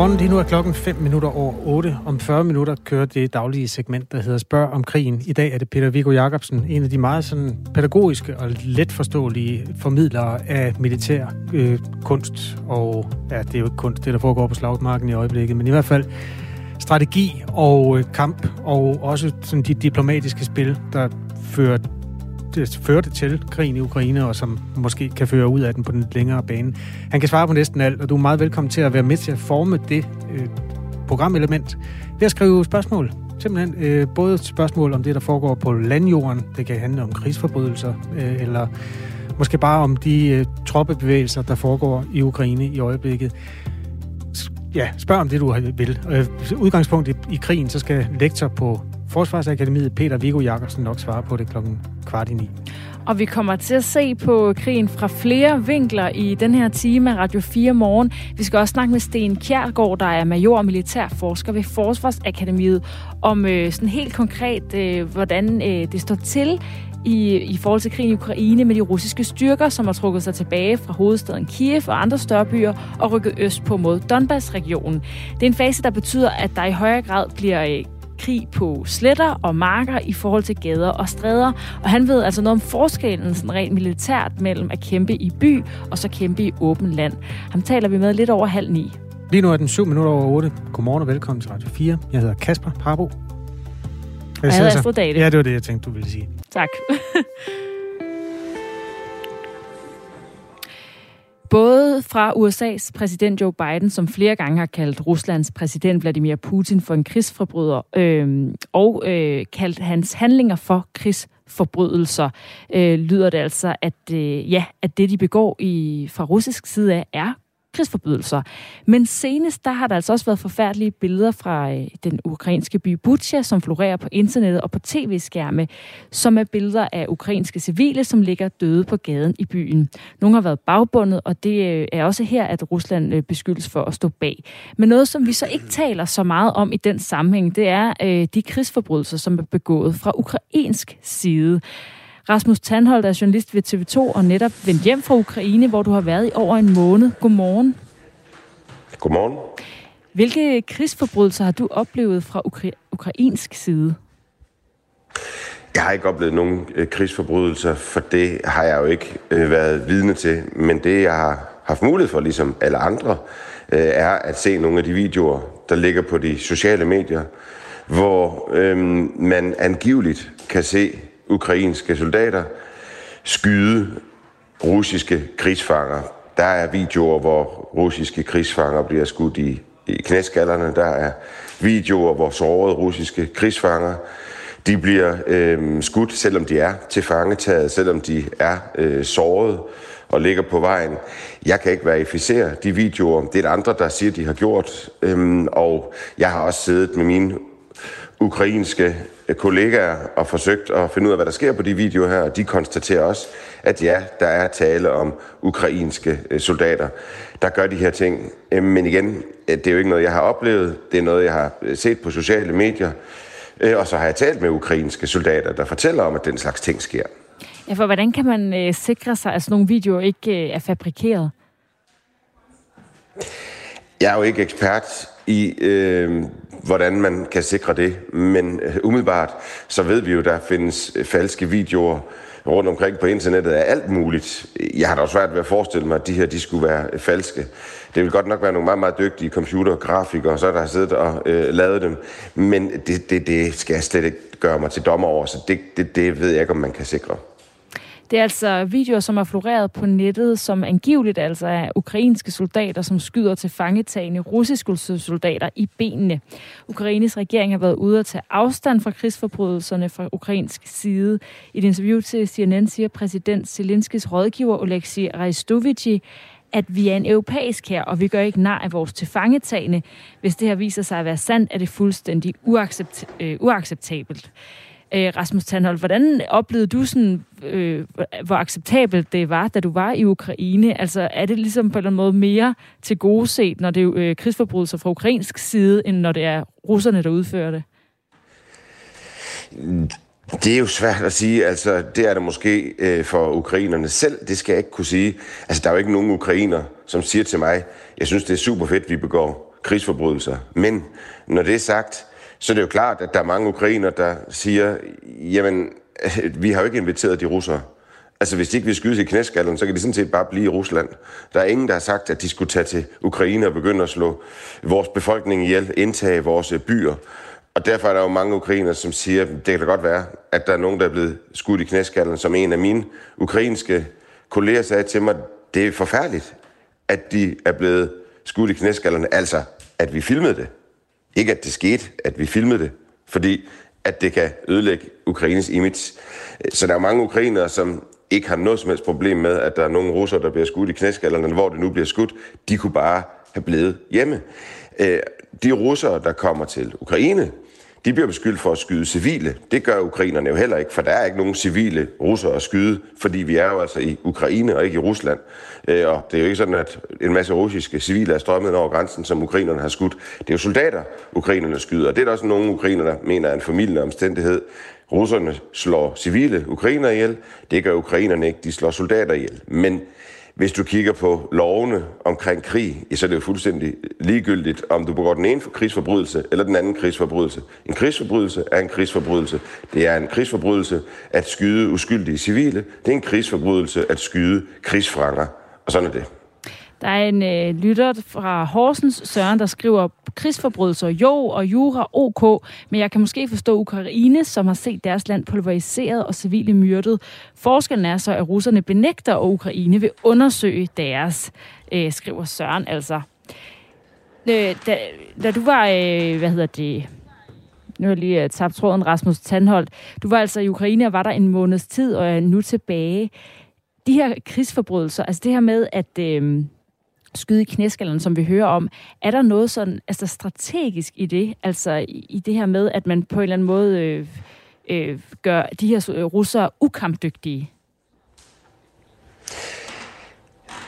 Godmorgen, lige nu er klokken 5 minutter over 8. Om 40 minutter kører det daglige segment, der hedder Spørg om krigen. I dag er det Peter Viggo Jacobsen, en af de meget sådan pædagogiske og letforståelige formidlere af militær øh, kunst. Og ja, det er jo ikke kunst, det der foregår på slagmarken i øjeblikket, men i hvert fald strategi og øh, kamp, og også sådan de diplomatiske spil, der fører det førte til krigen i Ukraine, og som måske kan føre ud af den på den længere bane. Han kan svare på næsten alt, og du er meget velkommen til at være med til at forme det øh, programelement ved at skrive spørgsmål. Simpelthen øh, både spørgsmål om det, der foregår på landjorden, det kan handle om krigsforbrydelser, øh, eller måske bare om de øh, troppebevægelser, der foregår i Ukraine i øjeblikket. Ja, spørg om det, du vil. Øh, udgangspunkt i, i krigen, så skal lektor på Forsvarsakademiet Peter Viggo Jacobsen nok svare på det klokken kvart i ni. Og vi kommer til at se på krigen fra flere vinkler i den her time af Radio 4 morgen. Vi skal også snakke med Sten Kjærgaard, der er major og militærforsker ved Forsvarsakademiet, om øh, sådan helt konkret, øh, hvordan øh, det står til i, i forhold til krigen i Ukraine med de russiske styrker, som har trukket sig tilbage fra hovedstaden Kiev og andre større byer og rykket øst på mod Donbass-regionen. Det er en fase, der betyder, at der i højere grad bliver øh, krig på sletter og marker i forhold til gader og stræder. Og han ved altså noget om forskellen sådan rent militært mellem at kæmpe i by og så kæmpe i åben land. Ham taler vi med lidt over halv ni. Lige nu er den 7 minutter over 8. Godmorgen og velkommen til Radio 4. Jeg hedder Kasper Parbo. Jeg, jeg hedder Astrid Date. Ja, det var det, jeg tænkte, du ville sige. Tak. Både fra USA's præsident Joe Biden, som flere gange har kaldt Ruslands præsident Vladimir Putin for en krigsforbryder, øh, og øh, kaldt hans handlinger for krigsforbrydelser, øh, lyder det altså, at, øh, ja, at det, de begår i, fra russisk side af, er krigsforbrydelser. Men senest, der har der altså også været forfærdelige billeder fra øh, den ukrainske by Butsja, som florerer på internettet og på tv-skærme, som er billeder af ukrainske civile, som ligger døde på gaden i byen. Nogle har været bagbundet, og det øh, er også her, at Rusland øh, beskyldes for at stå bag. Men noget, som vi så ikke taler så meget om i den sammenhæng, det er øh, de krigsforbrydelser, som er begået fra ukrainsk side. Rasmus Tandholt er journalist ved TV2 og netop vendt hjem fra Ukraine, hvor du har været i over en måned. Godmorgen. Godmorgen. Hvilke krigsforbrydelser har du oplevet fra ukra- ukrainsk side? Jeg har ikke oplevet nogen øh, krigsforbrydelser, for det har jeg jo ikke øh, været vidne til. Men det, jeg har haft mulighed for, ligesom alle andre, øh, er at se nogle af de videoer, der ligger på de sociale medier, hvor øh, man angiveligt kan se ukrainske soldater skyde russiske krigsfanger. Der er videoer, hvor russiske krigsfanger bliver skudt i, i knæskallerne. Der er videoer, hvor sårede russiske krigsfanger de bliver øh, skudt, selvom de er til fangetaget, selvom de er øh, såret og ligger på vejen. Jeg kan ikke verificere de videoer. Det er der andre, der siger, de har gjort. Øhm, og jeg har også siddet med mine ukrainske kollegaer og forsøgt at finde ud af, hvad der sker på de videoer her, og de konstaterer også, at ja, der er tale om ukrainske øh, soldater, der gør de her ting. Øh, men igen, øh, det er jo ikke noget, jeg har oplevet. Det er noget, jeg har set på sociale medier. Og så har jeg talt med ukrainske soldater, der fortæller om, at den slags ting sker. Ja, for hvordan kan man øh, sikre sig, at sådan nogle videoer ikke øh, er fabrikeret? Jeg er jo ikke ekspert i, øh, hvordan man kan sikre det. Men øh, umiddelbart, så ved vi jo, der findes øh, falske videoer rundt omkring på internettet af alt muligt. Jeg har da også svært ved at forestille mig, at de her de skulle være øh, falske. Det vil godt nok være nogle meget, meget dygtige computergrafikere, så der har siddet og øh, lavet dem. Men det, det, det skal jeg slet ikke gøre mig til dommer over, så det, det, det ved jeg ikke, om man kan sikre. Det er altså videoer, som er floreret på nettet, som angiveligt altså er ukrainske soldater, som skyder til fangetagende russiske soldater i benene. Ukraines regering har været ude at tage afstand fra krigsforbrydelserne fra ukrainsk side. I et interview til CNN siger præsident Zelenskis rådgiver Oleksiy Reistovici, at vi er en europæisk her, og vi gør ikke nar af vores tilfangetagende. Hvis det her viser sig at være sandt, er det fuldstændig uaccept- øh, uacceptabelt. Øh, Rasmus Tandholt, hvordan oplevede du sådan, øh, hvor acceptabelt det var, da du var i Ukraine? Altså er det ligesom på en eller anden måde mere til gode set, når det er øh, krigsforbrydelser fra ukrainsk side, end når det er russerne, der udfører det? Det er jo svært at sige. Altså, det er det måske øh, for ukrainerne selv. Det skal jeg ikke kunne sige. Altså, der er jo ikke nogen ukrainer, som siger til mig, jeg synes, det er super fedt, vi begår krigsforbrydelser. Men når det er sagt, så er det jo klart, at der er mange ukrainer, der siger, jamen, vi har jo ikke inviteret de russere. Altså, hvis de ikke vil skyde i knæskallen, så kan de sådan set bare blive i Rusland. Der er ingen, der har sagt, at de skulle tage til Ukraine og begynde at slå vores befolkning ihjel, indtage vores øh, byer. Og derfor er der jo mange ukrainer, som siger, det kan da godt være, at der er nogen, der er blevet skudt i knæskallen, som en af mine ukrainske kolleger sagde til mig, det er forfærdeligt, at de er blevet skudt i knæskallerne, altså at vi filmede det. Ikke at det skete, at vi filmede det, fordi at det kan ødelægge Ukraines image. Så der er mange ukrainere, som ikke har noget som helst problem med, at der er nogle russer, der bliver skudt i knæskallerne, hvor det nu bliver skudt. De kunne bare have blevet hjemme. Øh, de russere, der kommer til Ukraine, de bliver beskyldt for at skyde civile. Det gør ukrainerne jo heller ikke, for der er ikke nogen civile russere at skyde, fordi vi er jo altså i Ukraine og ikke i Rusland. Øh, og det er jo ikke sådan, at en masse russiske civile er strømmet over grænsen, som ukrainerne har skudt. Det er jo soldater, ukrainerne skyder. Og det er der også nogle ukrainer, der mener er en familie omstændighed. Russerne slår civile ukrainer ihjel. Det gør ukrainerne ikke. De slår soldater ihjel. Men hvis du kigger på lovene omkring krig, så er det jo fuldstændig ligegyldigt, om du begår den ene krigsforbrydelse eller den anden krigsforbrydelse. En krigsforbrydelse er en krigsforbrydelse. Det er en krigsforbrydelse at skyde uskyldige civile. Det er en krigsforbrydelse at skyde krigsfanger. Og sådan er det. Der er en øh, lytter fra Horsens, Søren, der skriver, krigsforbrydelser jo, og jura ok, men jeg kan måske forstå Ukraine, som har set deres land pulveriseret og civile myrdet. Forskellen er så, at russerne benægter, og Ukraine vil undersøge deres, øh, skriver Søren altså. Øh, da, da du var, øh, hvad hedder det, nu har jeg lige øh, tabt tråden, Rasmus Tandholt. Du var altså i Ukraine og var der en måneds tid, og er nu tilbage. De her krigsforbrydelser, altså det her med, at... Øh, skyde i knæskallerne, som vi hører om. Er der noget sådan altså strategisk i det? Altså i, i det her med, at man på en eller anden måde øh, øh, gør de her øh, russere ukampdygtige?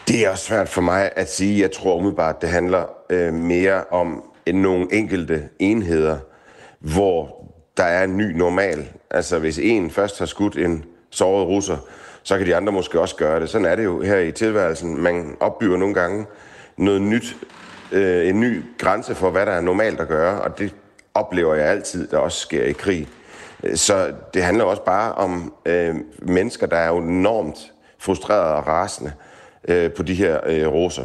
Det er også svært for mig at sige. Jeg tror umiddelbart, det handler øh, mere om end nogle enkelte enheder, hvor der er en ny normal. Altså hvis en først har skudt en såret russer, så kan de andre måske også gøre det. Sådan er det jo her i tilværelsen. Man opbygger nogle gange noget nyt, øh, en ny grænse for, hvad der er normalt at gøre, og det oplever jeg altid, der også sker i krig. Øh, så det handler også bare om øh, mennesker, der er jo enormt frustrerede og rasende øh, på de her øh, roser.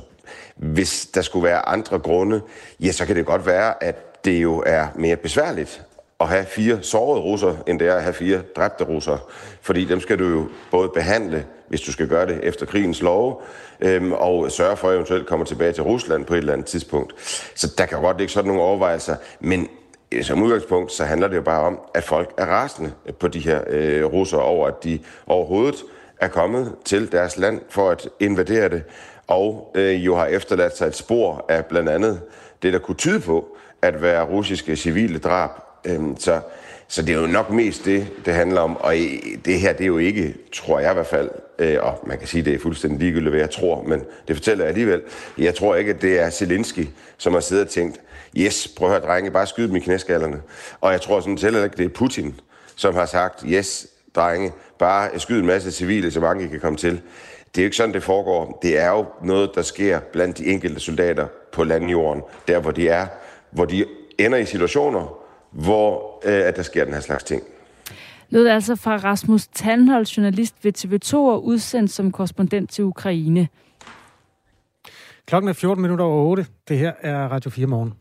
Hvis der skulle være andre grunde, ja, så kan det godt være, at det jo er mere besværligt at have fire sårede russer, end det er at have fire dræbte russer. Fordi dem skal du jo både behandle, hvis du skal gøre det efter krigens lov, øhm, og sørge for at eventuelt kommer tilbage til Rusland på et eller andet tidspunkt. Så der kan jo godt ligge sådan nogle overvejelser, men øh, som udgangspunkt, så handler det jo bare om, at folk er rasende på de her øh, russer over, at de overhovedet er kommet til deres land for at invadere det, og øh, jo har efterladt sig et spor af blandt andet det, der kunne tyde på at være russiske civile drab Øhm, så, så det er jo nok mest det, det handler om. Og det her, det er jo ikke, tror jeg i hvert fald, øh, og man kan sige, det er fuldstændig ligegyldigt, hvad jeg tror, men det fortæller jeg alligevel. Jeg tror ikke, at det er Zelensky, som har siddet og tænkt, yes, prøv at høre, drenge, bare skyde dem i knæskallerne. Og jeg tror sådan heller ikke, det er Putin, som har sagt, yes, drenge, bare skyde en masse civile, så mange kan komme til. Det er jo ikke sådan, det foregår. Det er jo noget, der sker blandt de enkelte soldater på landjorden, der hvor de er, hvor de ender i situationer, hvor øh, at der sker den her slags ting. Lød altså fra Rasmus Tandholt, journalist ved TV2 og udsendt som korrespondent til Ukraine. Klokken er 14 minutter over 8. Det her er Radio 4 morgen.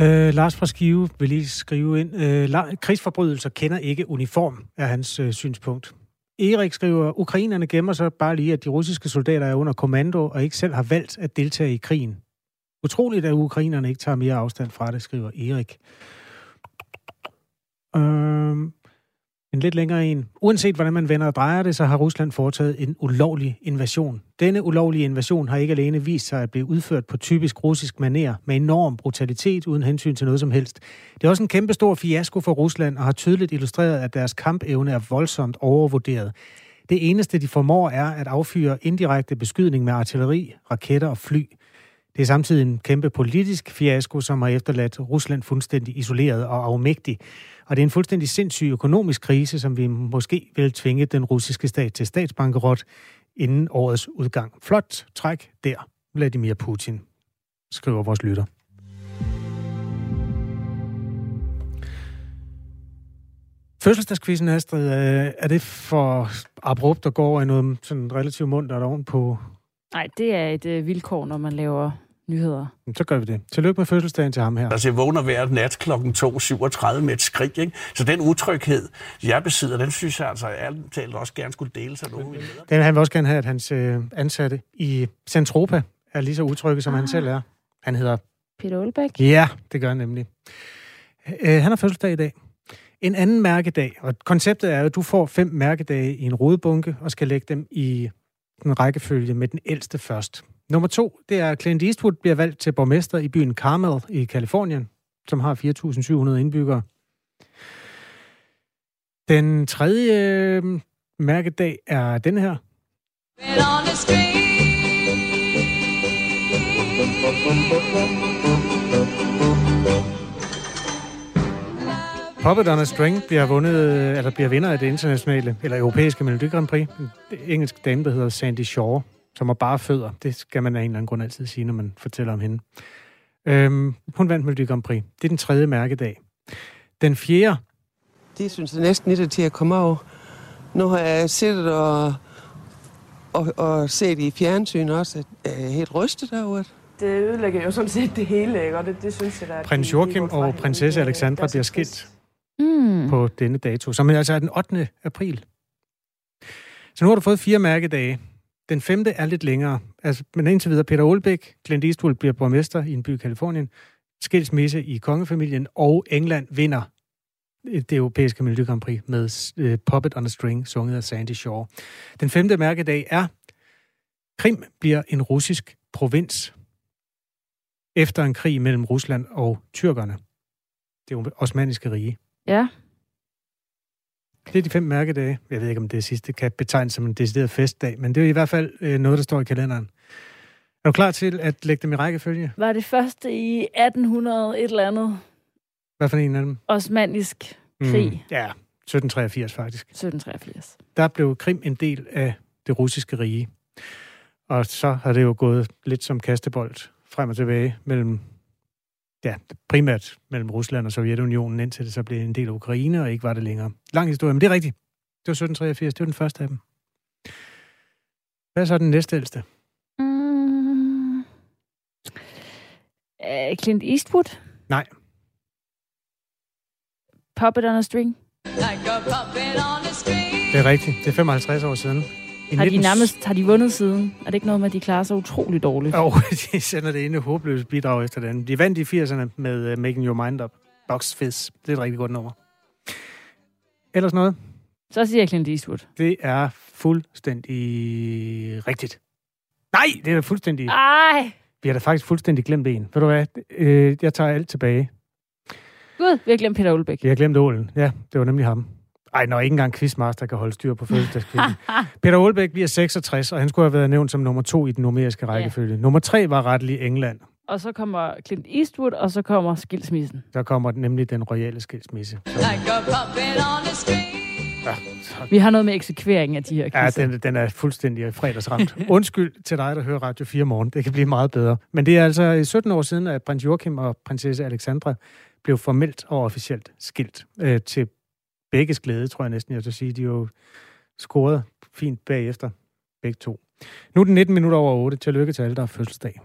Øh, Lars fra Skive vil lige skrive ind. Øh, krigsforbrydelser kender ikke uniform, er hans øh, synspunkt. Erik skriver, ukrainerne gemmer sig bare lige, at de russiske soldater er under kommando og ikke selv har valgt at deltage i krigen. Utroligt, at ukrainerne ikke tager mere afstand fra det, skriver Erik. Øhm, en lidt længere en. Uanset hvordan man vender og drejer det, så har Rusland foretaget en ulovlig invasion. Denne ulovlige invasion har ikke alene vist sig at blive udført på typisk russisk maner med enorm brutalitet uden hensyn til noget som helst. Det er også en kæmpe stor fiasko for Rusland og har tydeligt illustreret, at deres kampevne er voldsomt overvurderet. Det eneste, de formår, er at affyre indirekte beskydning med artilleri, raketter og fly. Det er samtidig en kæmpe politisk fiasko, som har efterladt Rusland fuldstændig isoleret og afmægtig. Og det er en fuldstændig sindssyg økonomisk krise, som vi måske vil tvinge den russiske stat til statsbankerot inden årets udgang. Flot træk der, Vladimir Putin, skriver vores lytter. Fødselsdagskvisten, Astrid, øh, er det for abrupt at gå over i noget sådan relativt mundt der ovenpå? Nej, det er et øh, vilkår, når man laver nyheder. Så gør vi det. Tillykke med fødselsdagen til ham her. Altså, jeg vågner hver nat kl. 2.37 med et skrig, ikke? Så den utryghed, jeg besidder, den synes jeg altså ærligt talt også gerne skulle dele sig nogen. Den han vil også gerne have, at hans øh, ansatte i Centropa er lige så utrygge, som ah. han selv er. Han hedder... Peter Olbæk? Ja, det gør han nemlig. Øh, han har fødselsdag i dag. En anden mærkedag, og konceptet er, at du får fem mærkedage i en rodebunke og skal lægge dem i en rækkefølge med den ældste først. Nummer to, det er, Clint Eastwood bliver valgt til borgmester i byen Carmel i Kalifornien, som har 4.700 indbyggere. Den tredje øh, mærkedag er den her. Puppet on a String bliver, vundet, eller bliver vinder af det internationale, eller europæiske Melodi Grand Prix. En engelsk dame, der hedder Sandy Shaw som har bare fødder. Det skal man af en eller anden grund altid sige, når man fortæller om hende. Øhm, hun vandt Melodi Grand Prix. Det er den tredje mærkedag. Den fjerde... Det synes jeg næsten lidt til at komme over. Nu har jeg siddet og, og, og set i fjernsyn også, at jeg er helt rystet derude. Det ødelægger jo sådan set det hele, ikke? og det, det synes jeg, der Prins Joachim og prinsesse Alexandra bliver skilt mm. på denne dato, som altså er den 8. april. Så nu har du fået fire mærkedage. Den femte er lidt længere. Altså, men indtil videre, Peter Olbæk, Clint Eastwood bliver borgmester i en by i Kalifornien, skilsmisse i kongefamilien, og England vinder det europæiske Melodi Grand Prix med uh, Puppet on a String, sunget af Sandy Shaw. Den femte mærkedag er, Krim bliver en russisk provins efter en krig mellem Rusland og tyrkerne. Det osmaniske rige. Ja. Det er de fem mærkedage. Jeg ved ikke, om det sidste kan betegnes som en decideret festdag, men det er i hvert fald øh, noget, der står i kalenderen. Er du klar til at lægge dem i rækkefølge? Var det første i 1800 et eller andet? Hvad for en af dem? Osmanisk krig. Mm, ja, 1783 faktisk. 1783. Der blev Krim en del af det russiske rige. Og så har det jo gået lidt som kastebold frem og tilbage mellem ja, primært mellem Rusland og Sovjetunionen, indtil det så blev en del af Ukraine, og ikke var det længere. Lang historie, men det er rigtigt. Det var 1783, det var den første af dem. Hvad er så den næste ældste? Mm. Uh, Clint Eastwood? Nej. Puppet on a String? Det er rigtigt. Det er 55 år siden. I har de nærmest har de vundet siden? Er det ikke noget med, at de klarer sig utroligt dårligt? Jo, oh, de sender det inde håbløse bidrag efter den. De vandt i 80'erne med uh, Making Your Mind Up. Box Fizz. Det er et rigtig godt nummer. Ellers noget? Så siger jeg Clint Eastwood. Det er fuldstændig rigtigt. Nej, det er fuldstændig... Ej! Vi har da faktisk fuldstændig glemt en. Ved du hvad? Øh, jeg tager alt tilbage. Gud, vi har glemt Peter Olbæk. Vi har glemt Ålen. Ja, det var nemlig ham. Ej, når ikke engang quizmaster kan holde styr på fødselsdagskvisten. Peter Olbæk bliver 66, og han skulle have været nævnt som nummer to i den numeriske rækkefølge. Ja. Nummer tre var rettelig England. Og så kommer Clint Eastwood, og så kommer skilsmissen. Der kommer nemlig den royale skilsmisse. Så... Ja, Vi har noget med eksekvering af de her quizzer. Ja, den, den er fuldstændig fredagsramt. Undskyld til dig, der hører Radio 4 morgen. Det kan blive meget bedre. Men det er altså 17 år siden, at prins Joachim og prinsesse Alexandra blev formelt og officielt skilt øh, til begges glæde, tror jeg næsten, jeg vil sige. De er jo scoret fint bagefter, begge to. Nu er den 19 minutter over 8. Tillykke til alle, der har fødselsdag.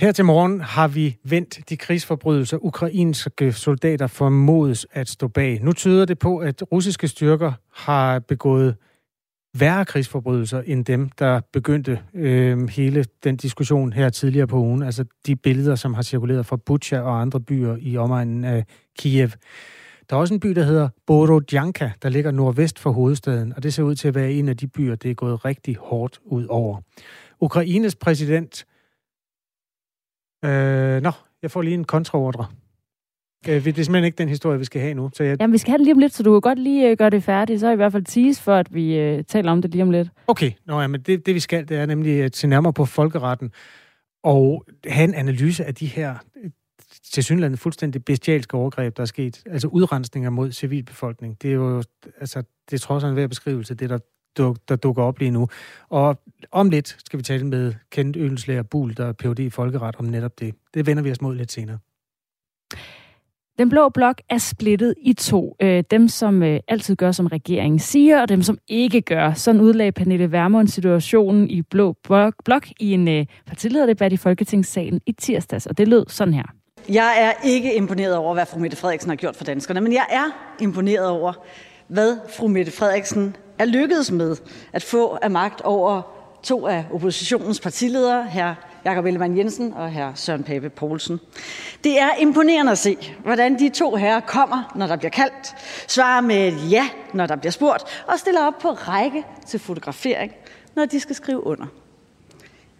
Her til morgen har vi vendt de krigsforbrydelser, ukrainske soldater formodes at stå bag. Nu tyder det på, at russiske styrker har begået værre krigsforbrydelser end dem, der begyndte øh, hele den diskussion her tidligere på ugen. Altså de billeder, som har cirkuleret fra Bucha og andre byer i omegnen af Kiev. Der er også en by, der hedder Borodjanka, der ligger nordvest for hovedstaden, og det ser ud til at være en af de byer, det er gået rigtig hårdt ud over. Ukraines præsident... Øh, nå, jeg får lige en kontraordre. Øh, det er simpelthen ikke den historie, vi skal have nu. Så jeg... Jamen, vi skal have det lige om lidt, så du kan godt lige øh, gøre det færdigt. Så i hvert fald tease for, at vi øh, taler om det lige om lidt. Okay, Nå, ja, men det, det vi skal, det er nemlig at se nærmere på folkeretten og have en analyse af de her til synligheden fuldstændig bestialske overgreb, der er sket. Altså udrensninger mod civilbefolkning. Det er jo, altså, det er trods en værd beskrivelse, det der, duk, der dukker op lige nu. Og om lidt skal vi tale med kendt Ønslæger Bul, der er Ph.D. i folkeret om netop det. Det vender vi os mod lidt senere. Den blå blok er splittet i to. Øh, dem, som øh, altid gør, som regeringen siger, og dem, som ikke gør. Sådan udlagde Pernille Vermund situationen i blå blok i en øh, partilederdebat i Folketingssalen i tirsdags, og det lød sådan her. Jeg er ikke imponeret over, hvad fru Mette Frederiksen har gjort for danskerne, men jeg er imponeret over, hvad fru Mette Frederiksen er lykkedes med at få af magt over to af oppositionens partiledere, her Jakob Ellemann Jensen og hr. Søren Pape Poulsen. Det er imponerende at se, hvordan de to herrer kommer, når der bliver kaldt, svarer med et ja, når der bliver spurgt, og stiller op på række til fotografering, når de skal skrive under.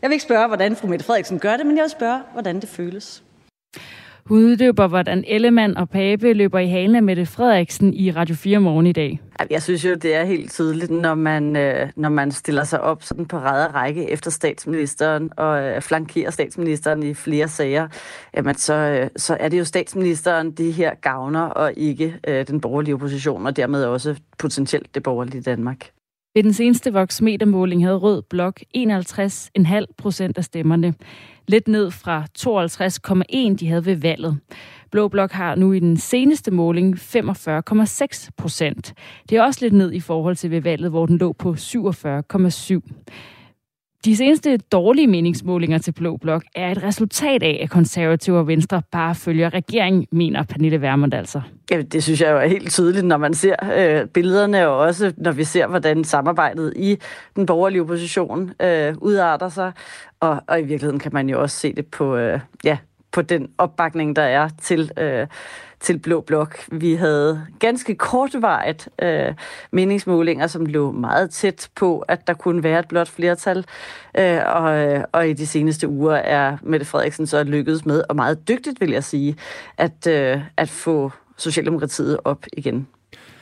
Jeg vil ikke spørge, hvordan fru Mette Frederiksen gør det, men jeg vil spørge, hvordan det føles. Hun uddyber, hvordan Ellemann og Pape løber i halen af Mette Frederiksen i Radio 4 morgen i dag. Jeg synes jo, det er helt tydeligt, når man, øh, når man stiller sig op sådan på ræde række efter statsministeren og øh, flankerer statsministeren i flere sager, jamen så, øh, så er det jo statsministeren, de her gavner, og ikke den borgerlige opposition, og dermed også potentielt det borgerlige Danmark. Ved den seneste voksmetermåling havde Rød Blok 51,5 procent af stemmerne. Lidt ned fra 52,1 de havde ved valget. Blå Blok har nu i den seneste måling 45,6 procent. Det er også lidt ned i forhold til ved valget, hvor den lå på 47,7. De seneste dårlige meningsmålinger til Blå Blok er et resultat af, at konservative og venstre bare følger regeringen, mener Pernille Vermund altså. Ja, det synes jeg jo er helt tydeligt, når man ser øh, billederne, og også når vi ser, hvordan samarbejdet i den borgerlige opposition øh, udarter sig. Og, og i virkeligheden kan man jo også se det på, øh, ja, på den opbakning, der er til, øh, til Blå Blok. Vi havde ganske kortvarigt øh, meningsmålinger, som lå meget tæt på, at der kunne være et blot flertal. Øh, og, øh, og i de seneste uger er Mette Frederiksen så lykkedes med, og meget dygtigt vil jeg sige, at, øh, at få Socialdemokratiet op igen.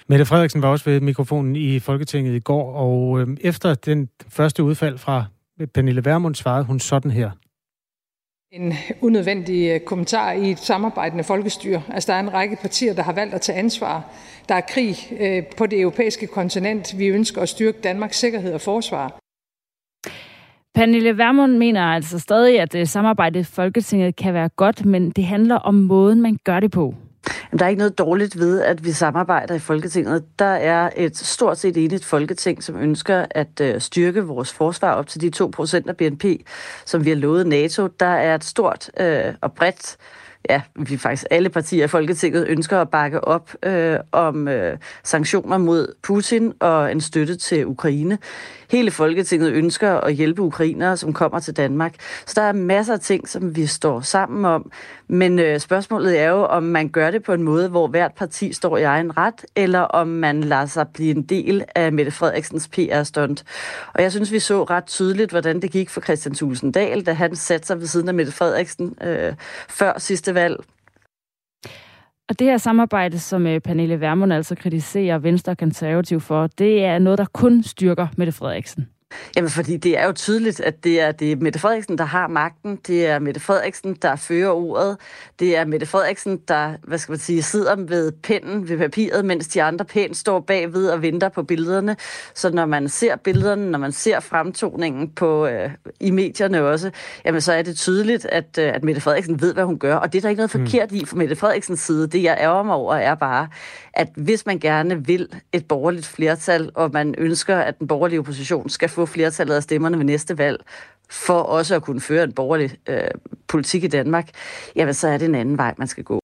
Mette Frederiksen var også ved mikrofonen i Folketinget i går, og øh, efter den første udfald fra Pernille Vermund svarede hun sådan her. En unødvendig øh, kommentar i et samarbejdende folkestyre. Altså, der er en række partier, der har valgt at tage ansvar. Der er krig øh, på det europæiske kontinent. Vi ønsker at styrke Danmarks sikkerhed og forsvar. Pernille Vermund mener altså stadig, at øh, samarbejdet i Folketinget kan være godt, men det handler om måden, man gør det på. Der er ikke noget dårligt ved, at vi samarbejder i Folketinget. Der er et stort set enigt Folketing, som ønsker at øh, styrke vores forsvar op til de 2% af BNP, som vi har lovet NATO. Der er et stort øh, og bredt ja, vi faktisk alle partier i Folketinget ønsker at bakke op øh, om øh, sanktioner mod Putin og en støtte til Ukraine. Hele Folketinget ønsker at hjælpe ukrainere, som kommer til Danmark. Så der er masser af ting, som vi står sammen om. Men øh, spørgsmålet er jo, om man gør det på en måde, hvor hvert parti står i egen ret, eller om man lader sig blive en del af Mette Frederiksens PR-stunt. Og jeg synes, vi så ret tydeligt, hvordan det gik for Christian Tulsendal, Dahl, da han satte sig ved siden af Mette Frederiksen øh, før sidste valg. Og det her samarbejde, som øh, Pernille Vermund altså kritiserer Venstre og Konservativ for, det er noget, der kun styrker Mette Frederiksen. Jamen, fordi det er jo tydeligt, at det er, det er Mette Frederiksen, der har magten. Det er Mette Frederiksen, der fører ordet. Det er Mette Frederiksen, der, hvad skal man sige, sidder ved pennen, ved papiret, mens de andre pænt står bagved og venter på billederne. Så når man ser billederne, når man ser fremtoningen på, øh, i medierne også, jamen, så er det tydeligt, at, øh, at Mette Frederiksen ved, hvad hun gør. Og det er der ikke noget mm. forkert i fra Mette Frederiksens side. Det, jeg ærger mig over, er bare, at hvis man gerne vil et borgerligt flertal, og man ønsker, at den borgerlige opposition skal få flertallet af stemmerne ved næste valg, for også at kunne føre en borgerlig øh, politik i Danmark, jamen så er det en anden vej, man skal gå.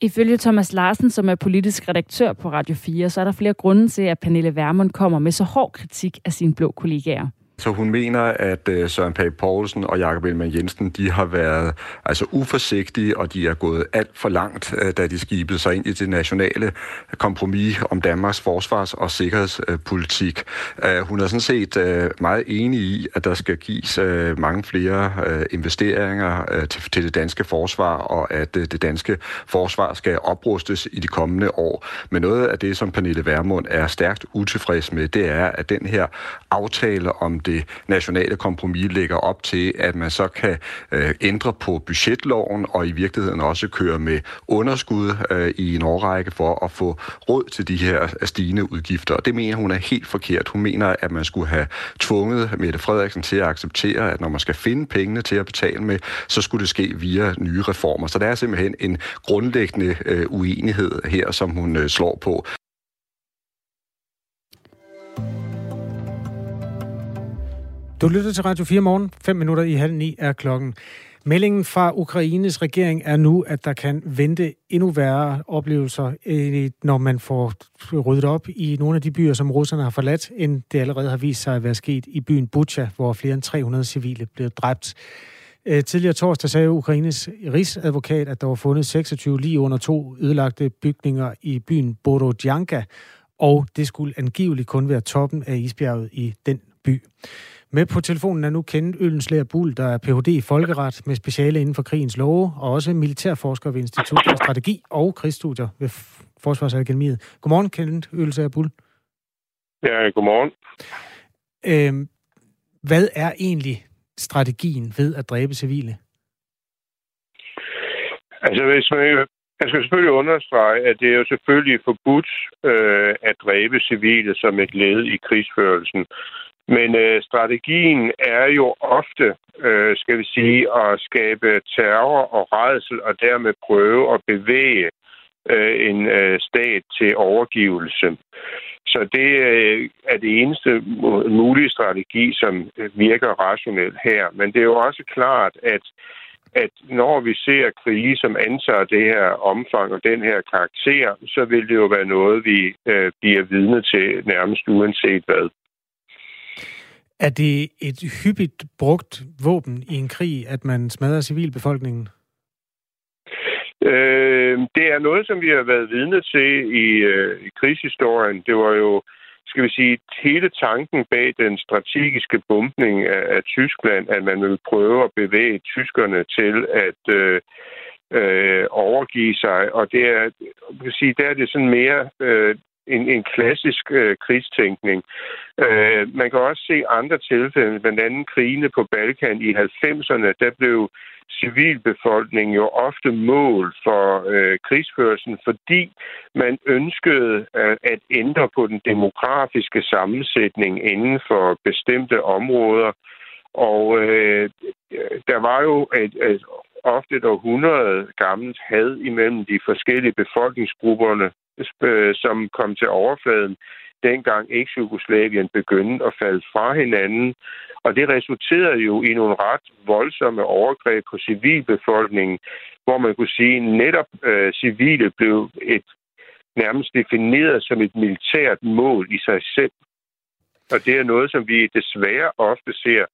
Ifølge Thomas Larsen, som er politisk redaktør på Radio 4, så er der flere grunde til, at Pernille Vermund kommer med så hård kritik af sine blå kollegaer. Så hun mener, at øh, Søren Pape Poulsen og Jakob Elman Jensen, de har været altså uforsigtige, og de er gået alt for langt, øh, da de skibede sig ind i det nationale kompromis om Danmarks forsvars- og sikkerhedspolitik. Øh, hun er sådan set øh, meget enig i, at der skal gives øh, mange flere øh, investeringer til det danske forsvar, og at det danske forsvar skal oprustes i de kommende år. Men noget af det, som Pernille Vermund er stærkt utilfreds med, det er, at den her aftale om det det nationale kompromis lægger op til, at man så kan øh, ændre på budgetloven og i virkeligheden også køre med underskud øh, i en årrække for at få råd til de her øh, stigende udgifter. Og det mener hun er helt forkert. Hun mener, at man skulle have tvunget Mette Frederiksen til at acceptere, at når man skal finde pengene til at betale med, så skulle det ske via nye reformer. Så der er simpelthen en grundlæggende øh, uenighed her, som hun øh, slår på. Du lytter til Radio 4 morgen. 5 minutter i halv ni er klokken. Meldingen fra Ukraines regering er nu, at der kan vente endnu værre oplevelser, når man får ryddet op i nogle af de byer, som russerne har forladt, end det allerede har vist sig at være sket i byen Bucha, hvor flere end 300 civile blev dræbt. Øh, tidligere torsdag sagde Ukraines rigsadvokat, at der var fundet 26 lige under to ødelagte bygninger i byen Borodjanka, og det skulle angiveligt kun være toppen af isbjerget i den by. Med på telefonen er nu kendt Øllenslæger Bull, der er Ph.D. i folkeret med speciale inden for krigens love, og også militærforsker ved Institut for Strategi og Krigsstudier ved Forsvarsakademiet. Godmorgen, Kent Øllenslæger Bull. Ja, godmorgen. Øhm, hvad er egentlig strategien ved at dræbe civile? Altså, hvis man, jeg skal selvfølgelig understrege, at det er jo selvfølgelig forbudt øh, at dræbe civile som et led i krigsførelsen. Men øh, strategien er jo ofte, øh, skal vi sige, at skabe terror og redsel, og dermed prøve at bevæge øh, en øh, stat til overgivelse. Så det øh, er det eneste mulige strategi, som øh, virker rationelt her. Men det er jo også klart, at at når vi ser krige, som antager det her omfang og den her karakter, så vil det jo være noget, vi øh, bliver vidne til nærmest uanset hvad. Er det et hyppigt brugt våben i en krig, at man smadrer civilbefolkningen? Øh, det er noget, som vi har været vidne til i, øh, i krigshistorien. Det var jo, skal vi sige, hele tanken bag den strategiske bumpning af, af Tyskland, at man ville prøve at bevæge tyskerne til at øh, øh, overgive sig. Og det er, kan sige, der er det sådan mere øh, en, en klassisk øh, krigstænkning. Øh, man kan også se andre tilfælde, blandt andet krigene på Balkan i 90'erne, der blev civilbefolkningen jo ofte mål for øh, krigsførelsen, fordi man ønskede øh, at ændre på den demografiske sammensætning inden for bestemte områder. Og øh, der var jo et, et ofte et århundrede gammelt had imellem de forskellige befolkningsgrupperne, øh, som kom til overfladen, dengang eks-Jugoslavien begyndte at falde fra hinanden. Og det resulterede jo i nogle ret voldsomme overgreb på civilbefolkningen, hvor man kunne sige, at netop øh, civile blev et nærmest defineret som et militært mål i sig selv. Og det er noget, som vi desværre ofte ser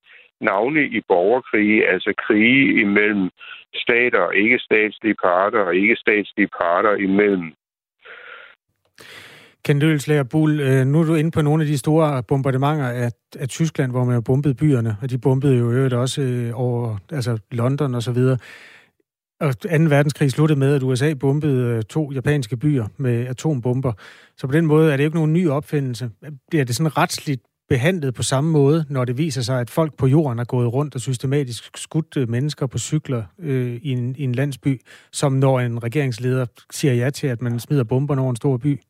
navnlig i borgerkrige, altså krige imellem stater og ikke-statslige parter og ikke-statslige parter imellem Kent Ølslager Bull, øh, nu er du inde på nogle af de store bombardementer af, af Tyskland, hvor man har bombet byerne, og de bombede jo øvrigt også øh, over altså London og så videre. Og 2. verdenskrig sluttede med, at USA bombede øh, to japanske byer med atombomber. Så på den måde er det ikke nogen ny opfindelse. Bliver det sådan retsligt behandlet på samme måde, når det viser sig, at folk på jorden er gået rundt og systematisk skudt mennesker på cykler øh, i, en, i en landsby, som når en regeringsleder siger ja til, at man smider bomber over en stor by?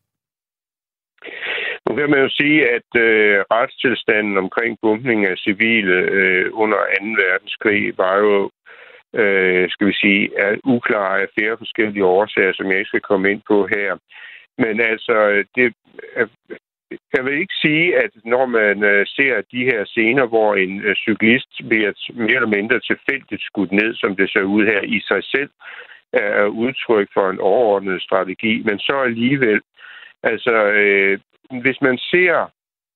Nu kan man jo sige, at øh, retstilstanden omkring bumpning af civile øh, under 2. verdenskrig var jo, øh, skal vi sige, er uklar af flere forskellige årsager, som jeg ikke skal komme ind på her. Men altså, det, øh, jeg vil ikke sige, at når man øh, ser de her scener, hvor en øh, cyklist bliver mere eller mindre tilfældigt skudt ned, som det ser ud her i sig selv, er udtryk for en overordnet strategi, men så alligevel, altså øh, hvis man ser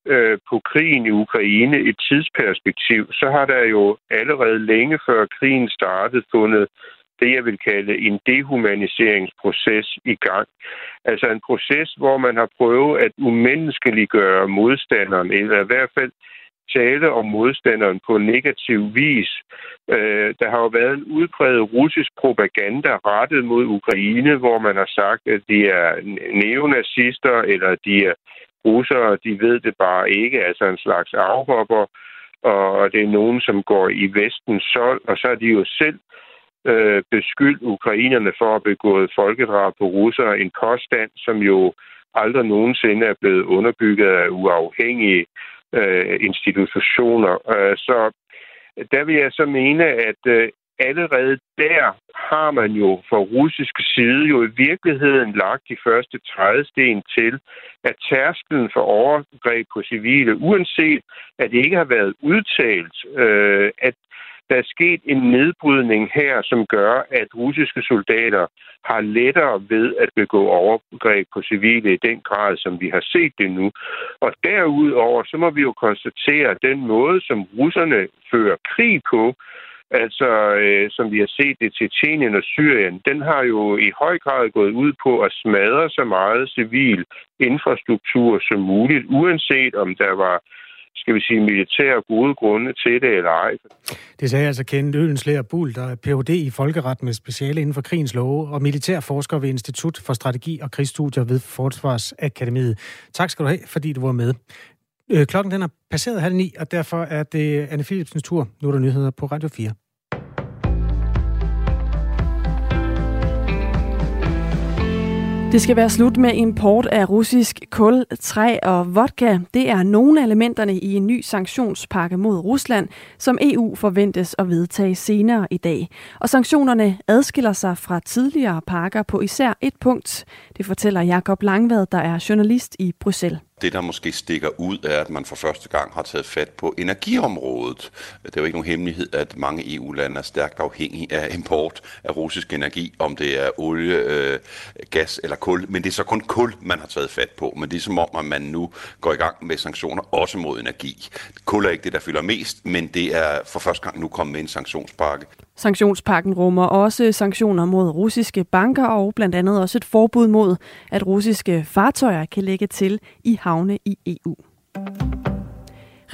øh, på krigen i Ukraine et tidsperspektiv, så har der jo allerede længe før krigen startede fundet det, jeg vil kalde en dehumaniseringsproces i gang. Altså en proces, hvor man har prøvet at umenneskeliggøre modstanderen, eller i hvert fald tale om modstanderen på negativ vis. Øh, der har jo været en udbredt russisk propaganda rettet mod Ukraine, hvor man har sagt, at de er neonazister, eller de er russere, de ved det bare ikke, altså en slags afhopper. og det er nogen, som går i vestens sold, og så er de jo selv øh, beskyldt ukrainerne for at begå begået folkedrab på russere. En påstand, som jo aldrig nogensinde er blevet underbygget af uafhængige øh, Øh, institutioner. Øh, så der vil jeg så mene, at øh, allerede der har man jo fra russisk side jo i virkeligheden lagt de første trædesten til, at tærskelen for overgreb på civile, uanset at det ikke har været udtalt, øh, at der er sket en nedbrydning her, som gør, at russiske soldater har lettere ved at begå overgreb på civile i den grad, som vi har set det nu. Og derudover, så må vi jo konstatere, at den måde, som russerne fører krig på, altså øh, som vi har set det til Tjenien og Syrien, den har jo i høj grad gået ud på at smadre så meget civil infrastruktur som muligt, uanset om der var skal vi sige, militære gode grunde til det eller ej. Det sagde altså Kent Ølenslæger Bull, der er Ph.D. i folkeret med speciale inden for krigens love og militærforsker ved Institut for Strategi og Krigsstudier ved Forsvarsakademiet. Tak skal du have, fordi du var med. Øh, klokken den er passeret halv ni, og derfor er det Anne Philipsens tur. Nu er der nyheder på Radio 4. Det skal være slut med import af russisk kul, træ og vodka. Det er nogle af elementerne i en ny sanktionspakke mod Rusland, som EU forventes at vedtage senere i dag. Og sanktionerne adskiller sig fra tidligere pakker på især et punkt. Det fortæller Jakob Langvad, der er journalist i Bruxelles. Det, der måske stikker ud, er, at man for første gang har taget fat på energiområdet. Det er jo ikke nogen hemmelighed, at mange EU-lande er stærkt afhængige af import af russisk energi, om det er olie, øh, gas eller kul. Men det er så kun kul, man har taget fat på. Men det er som om, at man nu går i gang med sanktioner også mod energi. Kul er ikke det, der fylder mest, men det er for første gang nu kommet med en sanktionspakke. Sanktionspakken rummer også sanktioner mod russiske banker og blandt andet også et forbud mod, at russiske fartøjer kan lægge til i havne i EU.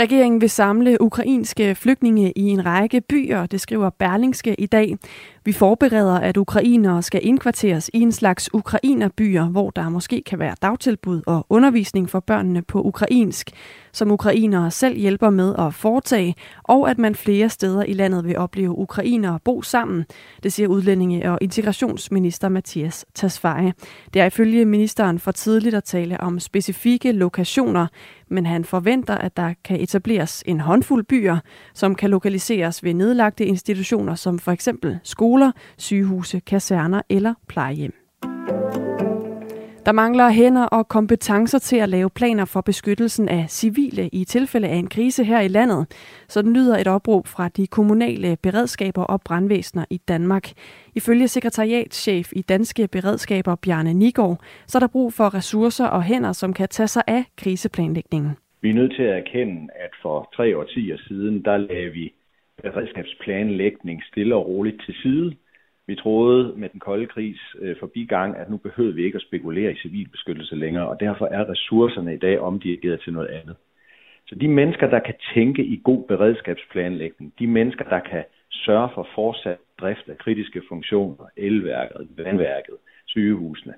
Regeringen vil samle ukrainske flygtninge i en række byer, det skriver Berlingske i dag. Vi forbereder, at ukrainere skal indkvarteres i en slags ukrainerbyer, hvor der måske kan være dagtilbud og undervisning for børnene på ukrainsk, som ukrainere selv hjælper med at foretage, og at man flere steder i landet vil opleve ukrainere bo sammen. Det siger udlændinge- og integrationsminister Mathias Tasfaye. Det er ifølge ministeren for tidligt at tale om specifikke lokationer, men han forventer, at der kan etableres en håndfuld byer, som kan lokaliseres ved nedlagte institutioner som for eksempel skoler, sygehuse, kaserner eller plejehjem. Der mangler hænder og kompetencer til at lave planer for beskyttelsen af civile i tilfælde af en krise her i landet. Så den lyder et opråb fra de kommunale beredskaber og brandvæsener i Danmark. Ifølge sekretariatschef i Danske Beredskaber Bjarne Nigård, så er der brug for ressourcer og hænder, som kan tage sig af kriseplanlægningen. Vi er nødt til at erkende, at for tre årtier siden, der lagde vi beredskabsplanlægning stille og roligt til side. Vi troede med den kolde krigs øh, forbigang, at nu behøvede vi ikke at spekulere i civilbeskyttelse længere, og derfor er ressourcerne i dag omdirigeret til noget andet. Så de mennesker, der kan tænke i god beredskabsplanlægning, de mennesker, der kan sørge for fortsat drift af kritiske funktioner, elværket, vandværket, sygehusene,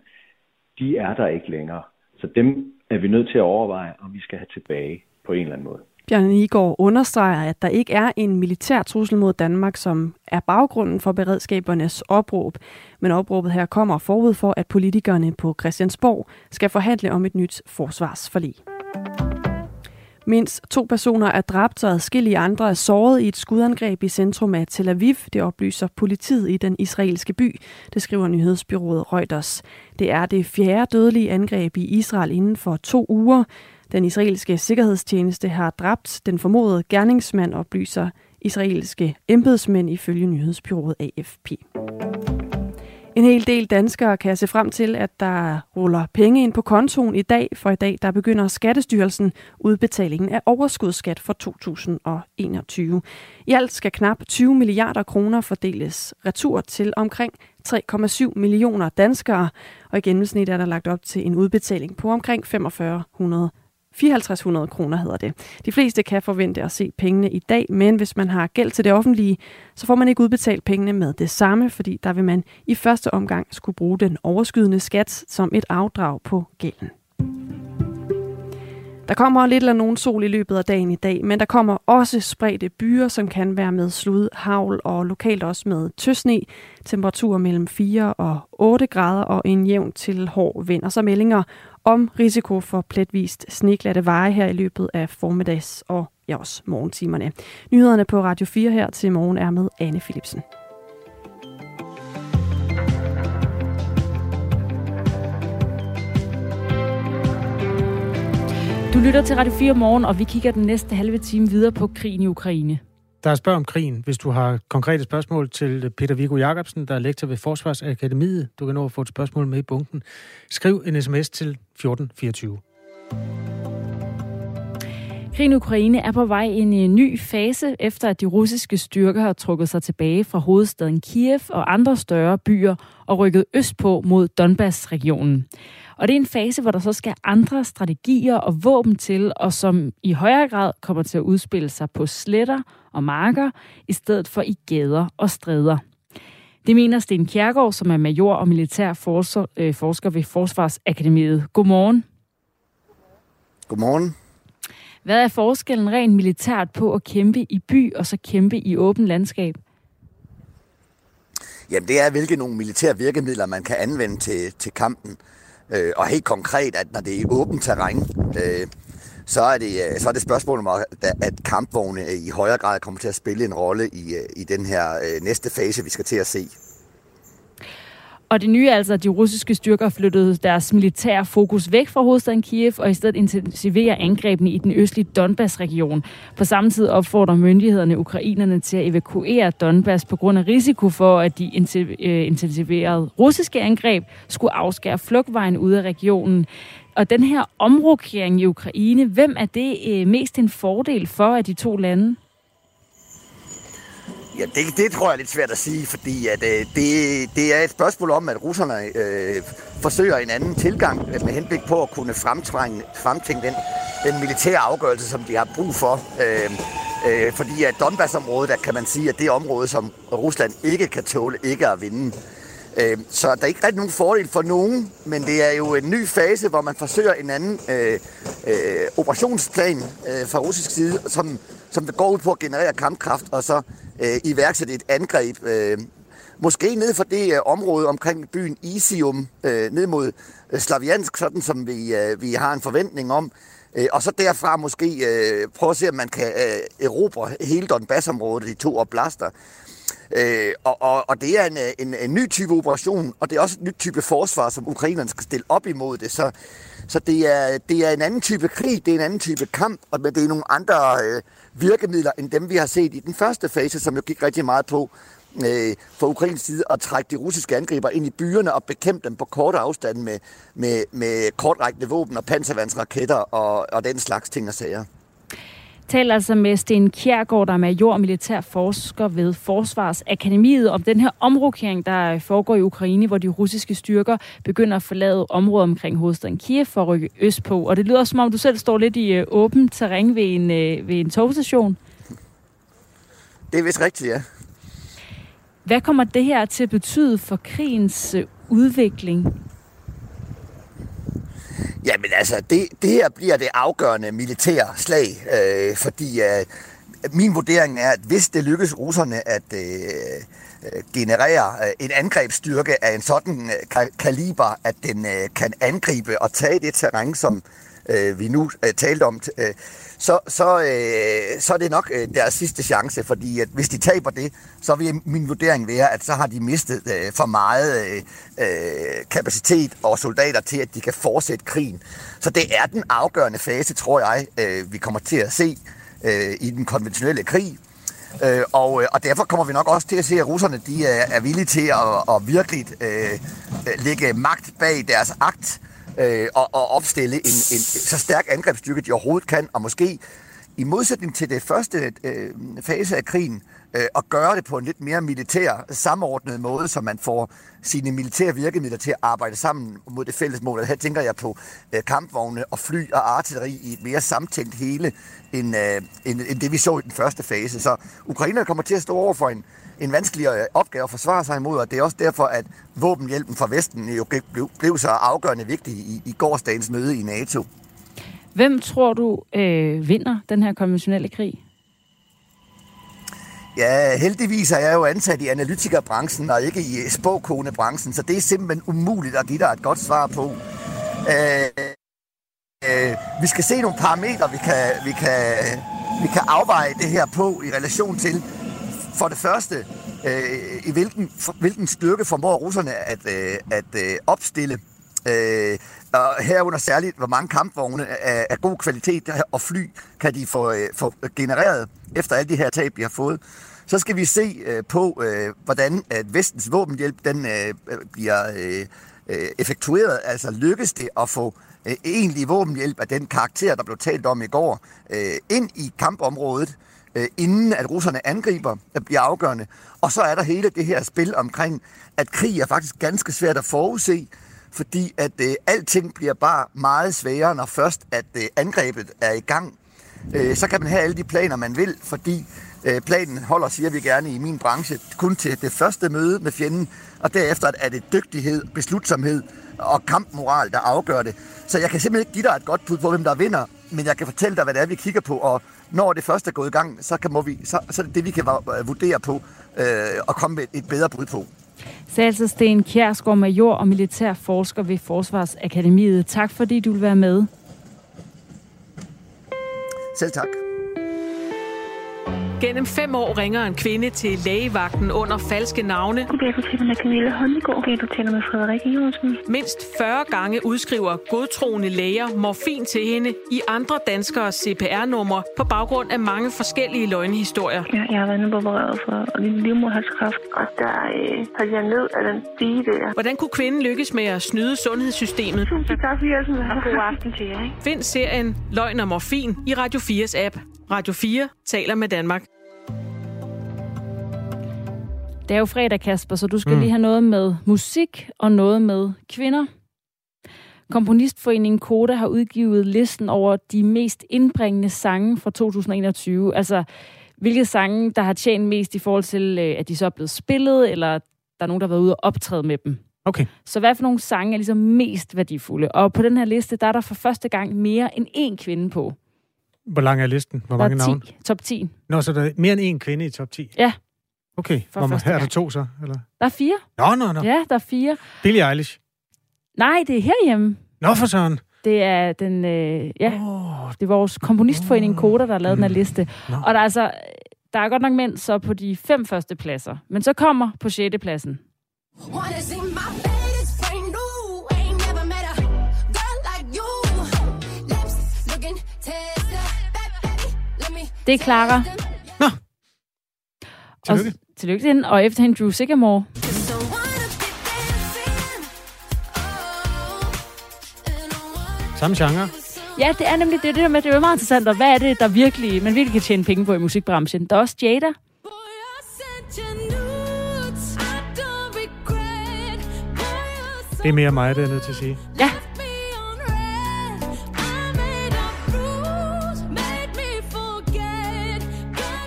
de er der ikke længere. Så dem er vi nødt til at overveje, om vi skal have tilbage på en eller anden måde. Bjørn Nigård understreger, at der ikke er en militær trussel mod Danmark, som er baggrunden for beredskabernes opråb. Men opråbet her kommer forud for, at politikerne på Christiansborg skal forhandle om et nyt forsvarsforlig. Mindst to personer er dræbt og adskillige andre er såret i et skudangreb i centrum af Tel Aviv. Det oplyser politiet i den israelske by. Det skriver nyhedsbyrået Reuters. Det er det fjerde dødelige angreb i Israel inden for to uger. Den israelske sikkerhedstjeneste har dræbt den formodede gerningsmand, oplyser israelske embedsmænd ifølge nyhedsbyrået AFP. En hel del danskere kan se frem til, at der ruller penge ind på kontoen i dag, for i dag der begynder Skattestyrelsen udbetalingen af overskudsskat for 2021. I alt skal knap 20 milliarder kroner fordeles retur til omkring 3,7 millioner danskere, og i gennemsnit er der lagt op til en udbetaling på omkring 4500 5400 kroner hedder det. De fleste kan forvente at se pengene i dag, men hvis man har gæld til det offentlige, så får man ikke udbetalt pengene med det samme, fordi der vil man i første omgang skulle bruge den overskydende skat som et afdrag på gælden. Der kommer lidt eller nogen sol i løbet af dagen i dag, men der kommer også spredte byer, som kan være med slud, havl og lokalt også med tøsne. Temperaturer mellem 4 og 8 grader og en jævn til hård vind. Og så meldinger om risiko for pletvist sneglatte veje her i løbet af formiddags- og ja, også morgentimerne. Nyhederne på Radio 4 her til morgen er med Anne Philipsen. Du lytter til Radio 4 morgen, og vi kigger den næste halve time videre på krigen i Ukraine. Der spørger om krigen. Hvis du har konkrete spørgsmål til Peter Viggo Jacobsen, der er lektor ved Forsvarsakademiet, du kan nå at få et spørgsmål med i bunken. Skriv en sms til 1424. Krigen i Ukraine er på vej ind i en ny fase, efter at de russiske styrker har trukket sig tilbage fra hovedstaden Kiev og andre større byer og rykket østpå mod Donbass-regionen. Og det er en fase, hvor der så skal andre strategier og våben til, og som i højere grad kommer til at udspille sig på sletter og marker, i stedet for i gader og stræder. Det mener Sten Kjærgaard, som er major og militær forsker, øh, forsker ved Forsvarsakademiet. Godmorgen. Godmorgen. Hvad er forskellen rent militært på at kæmpe i by og så kæmpe i åben landskab? Jamen det er, hvilke nogle militære virkemidler, man kan anvende til, til kampen. Øh, og helt konkret, at når det er åbent terræn, øh, så er det, øh, så er det spørgsmål om, at, kampvogne i højere grad kommer til at spille en rolle i, øh, i den her øh, næste fase, vi skal til at se. Og det nye er altså, at de russiske styrker flyttede deres militære fokus væk fra hovedstaden Kiev og i stedet intensiverer angrebene i den østlige Donbass-region. På samme tid opfordrer myndighederne ukrainerne til at evakuere Donbass på grund af risiko for, at de øh, intensiverede russiske angreb skulle afskære flugtvejen ud af regionen. Og den her omrokering i Ukraine, hvem er det øh, mest en fordel for af de to lande? Ja, det, det tror jeg er lidt svært at sige, fordi at, øh, det, det er et spørgsmål om, at russerne øh, forsøger en anden tilgang med henblik på at kunne fremtvinge den, den militære afgørelse, som de har brug for. Øh, øh, fordi at Donbass-området, der kan man sige, at det er område, som Rusland ikke kan tåle ikke at vinde. Øh, så der er ikke rigtig nogen fordel for nogen, men det er jo en ny fase, hvor man forsøger en anden øh, øh, operationsplan øh, fra russisk side, som, som går ud på at generere kampkraft og så øh, iværksætte et angreb. Øh, måske ned for det øh, område omkring byen Isium, øh, ned mod øh, Slaviansk, sådan som vi, øh, vi har en forventning om. Øh, og så derfra måske øh, prøve at se, om man kan øh, erobre hele Donbass-området, de to oblaster. Øh, og, og, og det er en, øh, en, en ny type operation, og det er også en ny type forsvar, som ukrainerne skal stille op imod det. Så, så det, er, det er en anden type krig, det er en anden type kamp, og men det er nogle andre øh, virkemidler end dem, vi har set i den første fase, som jo gik rigtig meget på øh, fra Ukrains side at trække de russiske angriber ind i byerne og bekæmpe dem på korte afstand med, med, med kortrækkende våben og panservandsraketter og, og den slags ting og sager taler altså med Sten Kjærgaard, der er major og militær forsker ved Forsvarsakademiet, om den her omrokering, der foregår i Ukraine, hvor de russiske styrker begynder at forlade området omkring hovedstaden Kiev for at rykke østpå. Og det lyder som om, du selv står lidt i øh, åben terræn ved en, øh, ved en togstation. Det er vist rigtigt, ja. Hvad kommer det her til at betyde for krigens øh, udvikling? Jamen altså, det, det her bliver det afgørende militære slag, øh, fordi øh, min vurdering er, at hvis det lykkes russerne at øh, øh generere øh, en angrebsstyrke af en sådan øh, kaliber, at den øh, kan angribe og tage det terræn, som øh, vi nu øh, talte om, øh, så, så, øh, så er det nok øh, deres sidste chance, fordi at hvis de taber det, så vil min vurdering være, at så har de mistet øh, for meget øh, øh, kapacitet og soldater til, at de kan fortsætte krigen. Så det er den afgørende fase, tror jeg, øh, vi kommer til at se øh, i den konventionelle krig. Øh, og, øh, og derfor kommer vi nok også til at se, at russerne de er, er villige til at, at virkelig øh, øh lægge magt bag deres akt øh, Øh, og, og opstille en, en så stærk angrebsstyrke, de overhovedet kan, og måske i modsætning til det første øh, fase af krigen, øh, at gøre det på en lidt mere militær, samordnet måde, så man får sine militære virkemidler til at arbejde sammen mod det fælles mål. Her tænker jeg på øh, kampvogne og fly og artilleri i et mere samtænkt hele, end, øh, end, end det vi så i den første fase. Så Ukraine kommer til at stå over for en, en vanskeligere øh, opgave at forsvare sig imod, og det er også derfor, at våbenhjælpen fra Vesten jo blev, blev så afgørende vigtig i, i gårsdagens møde i NATO. Hvem tror du øh, vinder den her konventionelle krig? Ja, heldigvis er jeg jo ansat i analytikerbranchen og ikke i spåkonebranchen, så det er simpelthen umuligt at give dig et godt svar på. Øh, øh, vi skal se nogle parametre, vi kan, vi, kan, vi kan afveje det her på i relation til, for det første, øh, i hvilken, for, hvilken styrke formår russerne at, øh, at øh, opstille. Øh, og herunder særligt, hvor mange kampvogne af, af god kvalitet og fly kan de få, øh, få genereret efter alle de her tab, vi har fået. Så skal vi se øh, på, øh, hvordan at vestens våbenhjælp den, øh, bliver øh, øh, effektueret. Altså lykkes det at få øh, egentlig våbenhjælp af den karakter, der blev talt om i går, øh, ind i kampområdet, øh, Øh, inden at russerne angriber, bliver afgørende. Og så er der hele det her spil omkring, at krig er faktisk ganske svært at forudse, fordi at øh, alting bliver bare meget sværere, når først at øh, angrebet er i gang. Øh, så kan man have alle de planer, man vil, fordi øh, planen holder, siger vi gerne i min branche, kun til det første møde med fjenden, og derefter er det dygtighed, beslutsomhed og kampmoral, der afgør det. Så jeg kan simpelthen ikke give dig et godt bud på, hvem der vinder, men jeg kan fortælle dig, hvad det er, vi kigger på, og når det første er gået i gang, så, kan, må vi, så, så er det det, vi kan vurdere på øh, og komme med et bedre bud på. Sagde altså Sten Kjærsgaard, major og militær forsker ved Forsvarsakademiet. Tak fordi du vil være med. Selv tak. Gennem fem år ringer en kvinde til lægevagten under falske navne. Okay, du taler med Camilla Håndegård. Okay, du taler med Frederik Iversen. Mindst 40 gange udskriver godtroende læger morfin til hende i andre danskere CPR-numre på baggrund af mange forskellige løgnehistorier. Ja, jeg har været opereret for livmoderhalskræft, og der øh, faldt jeg ned af den stige der. Hvordan kunne kvinden lykkes med at snyde sundhedssystemet? Tusind tak for hjælpen, og god aften til jer. Find serien Løgn og Morfin i Radio 4's app. Radio 4 taler med Danmark. Det er jo fredag, Kasper, så du skal mm. lige have noget med musik og noget med kvinder. Komponistforeningen Koda har udgivet listen over de mest indbringende sange fra 2021. Altså, hvilke sange, der har tjent mest i forhold til, øh, at de så er blevet spillet, eller der er nogen, der har været ude og optræde med dem. Okay. Så hvad for nogle sange er ligesom mest værdifulde? Og på den her liste, der er der for første gang mere end én kvinde på. Hvor lang er listen? Hvor der mange er 10, navne? top 10. Nå, så der er mere end én kvinde i top 10? Ja. Okay, For Hvor man, første her er der to så? Eller? Der er fire. Nå, nå, nå. Ja, der er fire. Billie Eilish. Nej, det er herhjemme. Nå, for søren. Det er den, øh, ja, oh. det er vores komponistforening Koda, der har lavet mm. den her liste. Nå. Og der er altså, der er godt nok mænd så på de fem første pladser. Men så kommer på sjette pladsen. Wanna see my Det er Clara. Nå. Og, Tillykke. tillykke til hende. Og efter hende Drew Sigamore. Samme genre. Ja, det er nemlig det, er det der med, det er meget interessant. Og hvad er det, der virkelig, man virkelig kan tjene penge på i musikbranchen? Der er også Jada. Det er mere mig, det er nødt til at sige. Ja.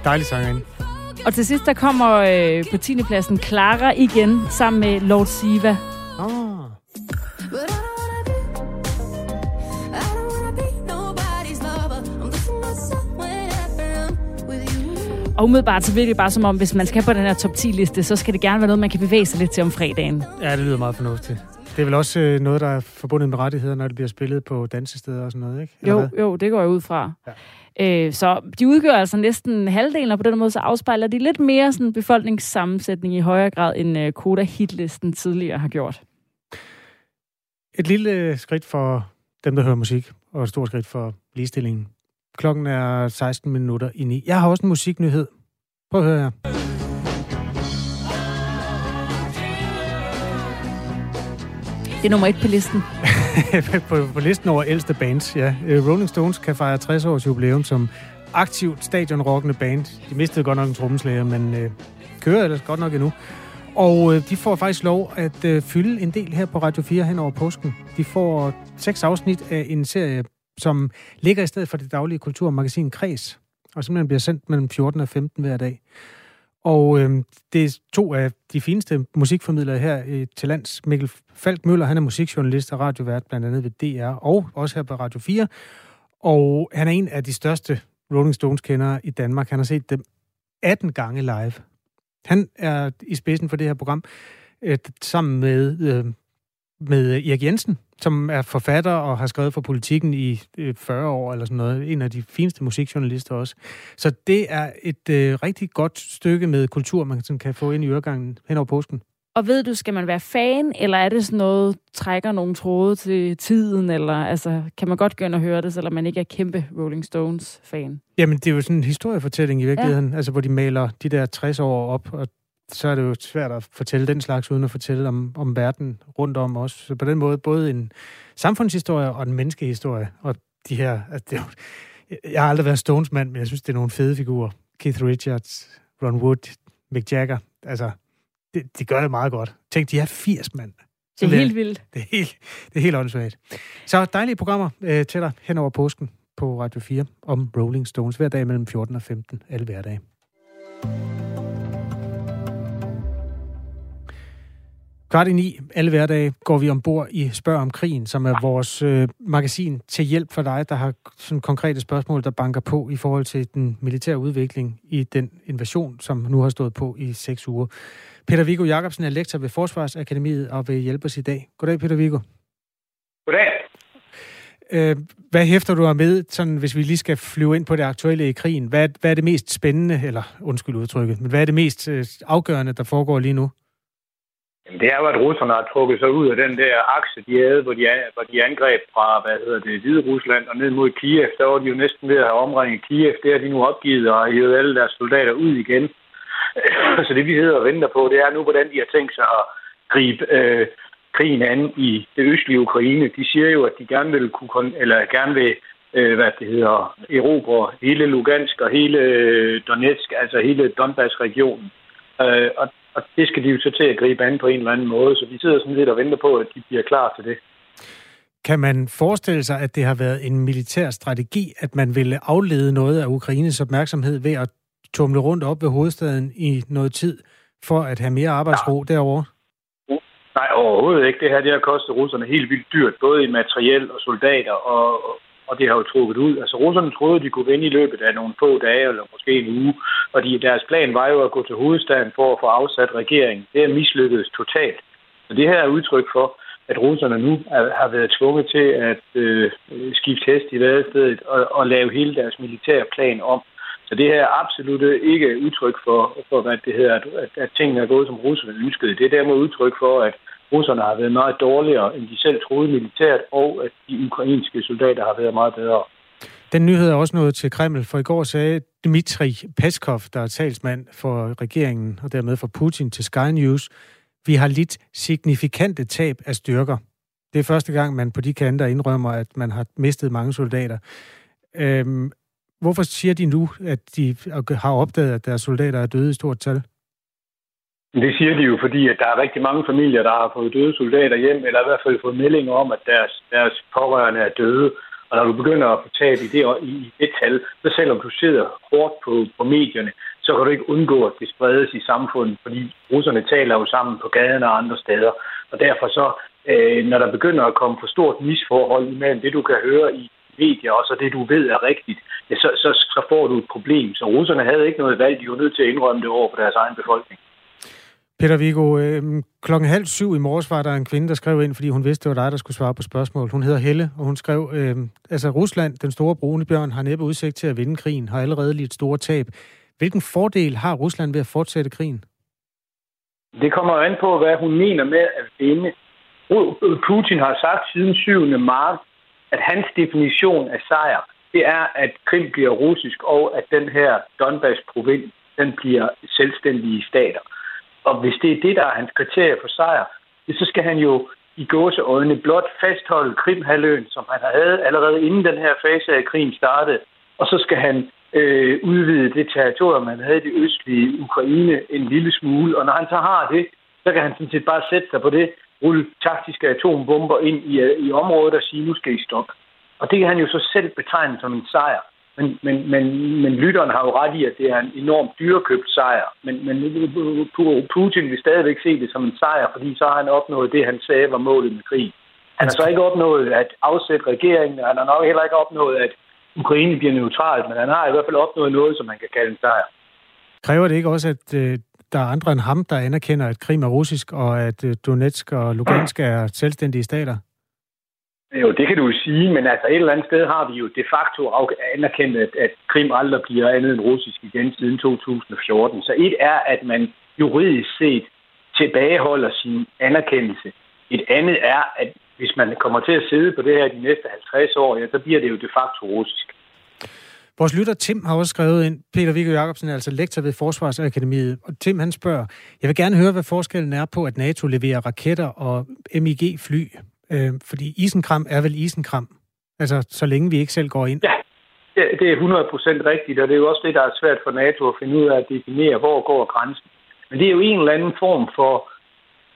Dejlig sangerinde. Og til sidst, der kommer øh, på 10. pladsen Clara igen, sammen med Lord Siva. Oh. Og umiddelbart så virker det bare som om, hvis man skal på den her top 10-liste, så skal det gerne være noget, man kan bevæge sig lidt til om fredagen. Ja, det lyder meget fornuftigt. Det er vel også øh, noget, der er forbundet med rettigheder, når det bliver spillet på dansesteder og sådan noget, ikke? Eller Jo, hvad? jo, det går jeg ud fra. Ja. Øh, så de udgør altså næsten halvdelen, og på den måde så afspejler de lidt mere sådan befolkningssammensætning i højere grad, end øh, Koda hitlisten tidligere har gjort. Et lille øh, skridt for dem, der hører musik, og et stort skridt for ligestillingen. Klokken er 16 minutter i 9. Jeg har også en musiknyhed. Prøv at høre her. Det er nummer et på listen. på, på listen over ældste bands, ja. Øh, Rolling Stones kan fejre 60 års jubilæum som aktivt stadionrockende band. De mistede godt nok en trommeslager, men øh, kører ellers godt nok endnu. Og øh, de får faktisk lov at øh, fylde en del her på Radio 4 hen over påsken. De får seks afsnit af en serie, som ligger i stedet for det daglige kulturmagasin Kreds, og simpelthen bliver sendt mellem 14 og 15 hver dag. Og øh, det er to af de fineste musikformidlere her øh, til lands. Mikkel Falk Møller, han er musikjournalist og radiovært blandt andet ved DR, og også her på Radio 4. Og han er en af de største Rolling Stones-kendere i Danmark. Han har set dem 18 gange live. Han er i spidsen for det her program, øh, sammen med, øh, med Erik Jensen, som er forfatter og har skrevet for politikken i øh, 40 år eller sådan noget. En af de fineste musikjournalister også. Så det er et øh, rigtig godt stykke med kultur, man sådan kan få ind i øregangen hen over påsken. Og ved du, skal man være fan, eller er det sådan noget, trækker nogle tråde til tiden, eller altså, kan man godt gå ind og høre det, selvom man ikke er kæmpe Rolling Stones-fan? Jamen, det er jo sådan en historiefortælling i virkeligheden, ja. altså hvor de maler de der 60 år op, og så er det jo svært at fortælle den slags, uden at fortælle om, om verden rundt om os. Så på den måde både en samfundshistorie og en menneskehistorie. Og de her, altså det jo, jeg har aldrig været Stones mand, men jeg synes, det er nogle fede figurer. Keith Richards, Ron Wood, Mick Jagger. Altså, de, de gør det meget godt. Tænk, de er 80 mand. Det er helt vildt. Det er helt, det er helt åndssvagt. Så dejlige programmer øh, til dig hen over påsken på Radio 4 om Rolling Stones hver dag mellem 14 og 15, alle hverdage. Kvart i ni, alle hverdage, går vi ombord i Spørg om krigen, som er vores øh, magasin til hjælp for dig, der har sådan konkrete spørgsmål, der banker på i forhold til den militære udvikling i den invasion, som nu har stået på i seks uger. Peter Viggo Jacobsen er lektor ved Forsvarsakademiet og vil hjælpe os i dag. Goddag, Peter Viggo. Goddag. Øh, hvad hæfter du med, sådan, hvis vi lige skal flyve ind på det aktuelle i krigen? Hvad, hvad er det mest spændende, eller undskyld udtrykket, men hvad er det mest øh, afgørende, der foregår lige nu? Jamen, det er jo, at russerne har trukket sig ud af den der akse, de havde, hvor de, hvor de angreb fra, hvad hedder det, Hvide Rusland og ned mod Kiev. Der var de jo næsten ved at have omringet Kiev. Det har de nu opgivet og hævet alle deres soldater ud igen. Så det vi hedder og venter på, det er nu, hvordan de har tænkt sig at gribe øh, krigen an i det østlige Ukraine. De siger jo, at de gerne vil kunne, eller gerne vil øh, hvad det hedder, erobre hele Lugansk og hele øh, Donetsk, altså hele Donbass-regionen. Øh, og og det skal de jo så til at gribe an på en eller anden måde, så vi sidder sådan lidt og venter på, at de bliver klar til det. Kan man forestille sig, at det har været en militær strategi, at man ville aflede noget af Ukraines opmærksomhed ved at tumle rundt op ved hovedstaden i noget tid, for at have mere arbejdsro ja. derovre? Nej, overhovedet ikke. Det her det har kostet russerne helt vildt dyrt, både i materiel og soldater, og, og det har jo trukket ud. Altså russerne troede, de kunne vinde i løbet af nogle få dage, eller måske en uge, og de, deres plan var jo at gå til hovedstaden for at få afsat regeringen. Det er mislykkedes totalt. Så det her er udtryk for, at russerne nu er, har været tvunget til at øh, skifte hest i vadestedet og, og lave hele deres militære plan om. Så det her er absolut ikke udtryk for, for hvad det hedder, at, at, at tingene er gået, som russerne ønskede. Det er dermed udtryk for, at russerne har været meget dårligere, end de selv troede militært, og at de ukrainske soldater har været meget bedre. Den nyhed er også nået til Kreml, for i går sagde Dmitri Peskov, der er talsmand for regeringen og dermed for Putin til Sky News, vi har lidt signifikante tab af styrker. Det er første gang, man på de kanter indrømmer, at man har mistet mange soldater. Øhm, hvorfor siger de nu, at de har opdaget, at deres soldater er døde i stort tal? Det siger de jo, fordi at der er rigtig mange familier, der har fået døde soldater hjem, eller i hvert fald fået meldinger om, at deres, deres pårørende er døde. Og når du begynder at få tab i det, i det tal, så selvom du sidder hårdt på, på medierne, så kan du ikke undgå, at det spredes i samfundet, fordi russerne taler jo sammen på gaden og andre steder. Og derfor så, øh, når der begynder at komme for stort misforhold imellem det, du kan høre i medier, og så det, du ved er rigtigt, ja, så, så, så får du et problem. Så russerne havde ikke noget valg, de var nødt til at indrømme det over for deres egen befolkning. Peter Viggo, øh, klokken halv syv i morges var der en kvinde, der skrev ind, fordi hun vidste, det var dig, der skulle svare på spørgsmål. Hun hedder Helle, og hun skrev, øh, altså Rusland, den store brune bjørn, har næppe udsigt til at vinde krigen, har allerede lidt store tab. Hvilken fordel har Rusland ved at fortsætte krigen? Det kommer an på, hvad hun mener med at vinde. Putin har sagt siden 7. marts, at hans definition af sejr, det er, at Krim bliver russisk, og at den her Donbass-provins, den bliver selvstændige stater. Og hvis det er det, der er hans kriterie for sejr, så skal han jo i gåseøjne blot fastholde Krimhaløen, som han havde allerede inden den her fase af krigen startede. Og så skal han øh, udvide det territorium, han havde i det østlige Ukraine en lille smule. Og når han så har det, så kan han sådan set bare sætte sig på det, rulle taktiske atombomber ind i, øh, i området og sige, nu skal I stoppe. Og det kan han jo så selv betegne som en sejr. Men, men, men, men lytteren har jo ret i, at det er en enormt dyrekøbt sejr. Men, men Putin vil stadigvæk se det som en sejr, fordi så har han opnået det, han sagde var målet med krig. Han har så ikke opnået at afsætte regeringen, og han har nok heller ikke opnået at Ukraine bliver neutralt, men han har i hvert fald opnået noget, som man kan kalde en sejr. Kræver det ikke også, at øh, der er andre end ham, der anerkender, at Krim er russisk, og at øh, Donetsk og Lugansk er selvstændige stater? Øh, jo, det kan du jo sige, men altså et eller andet sted har vi jo de facto anerkendt, at, at Krim aldrig bliver andet end russisk igen siden 2014. Så et er, at man juridisk set tilbageholder sin anerkendelse. Et andet er, at hvis man kommer til at sidde på det her de næste 50 år, ja, så bliver det jo de facto russisk. Vores lytter Tim har også skrevet ind, Peter Viggo Jacobsen er altså lektor ved Forsvarsakademiet, og Tim han spørger, jeg vil gerne høre, hvad forskellen er på, at NATO leverer raketter og MIG-fly, øh, fordi isenkram er vel isenkram, altså så længe vi ikke selv går ind. Ja, det, det er 100% rigtigt, og det er jo også det, der er svært for NATO at finde ud af at definere, hvor går grænsen. Men det er jo en eller anden form for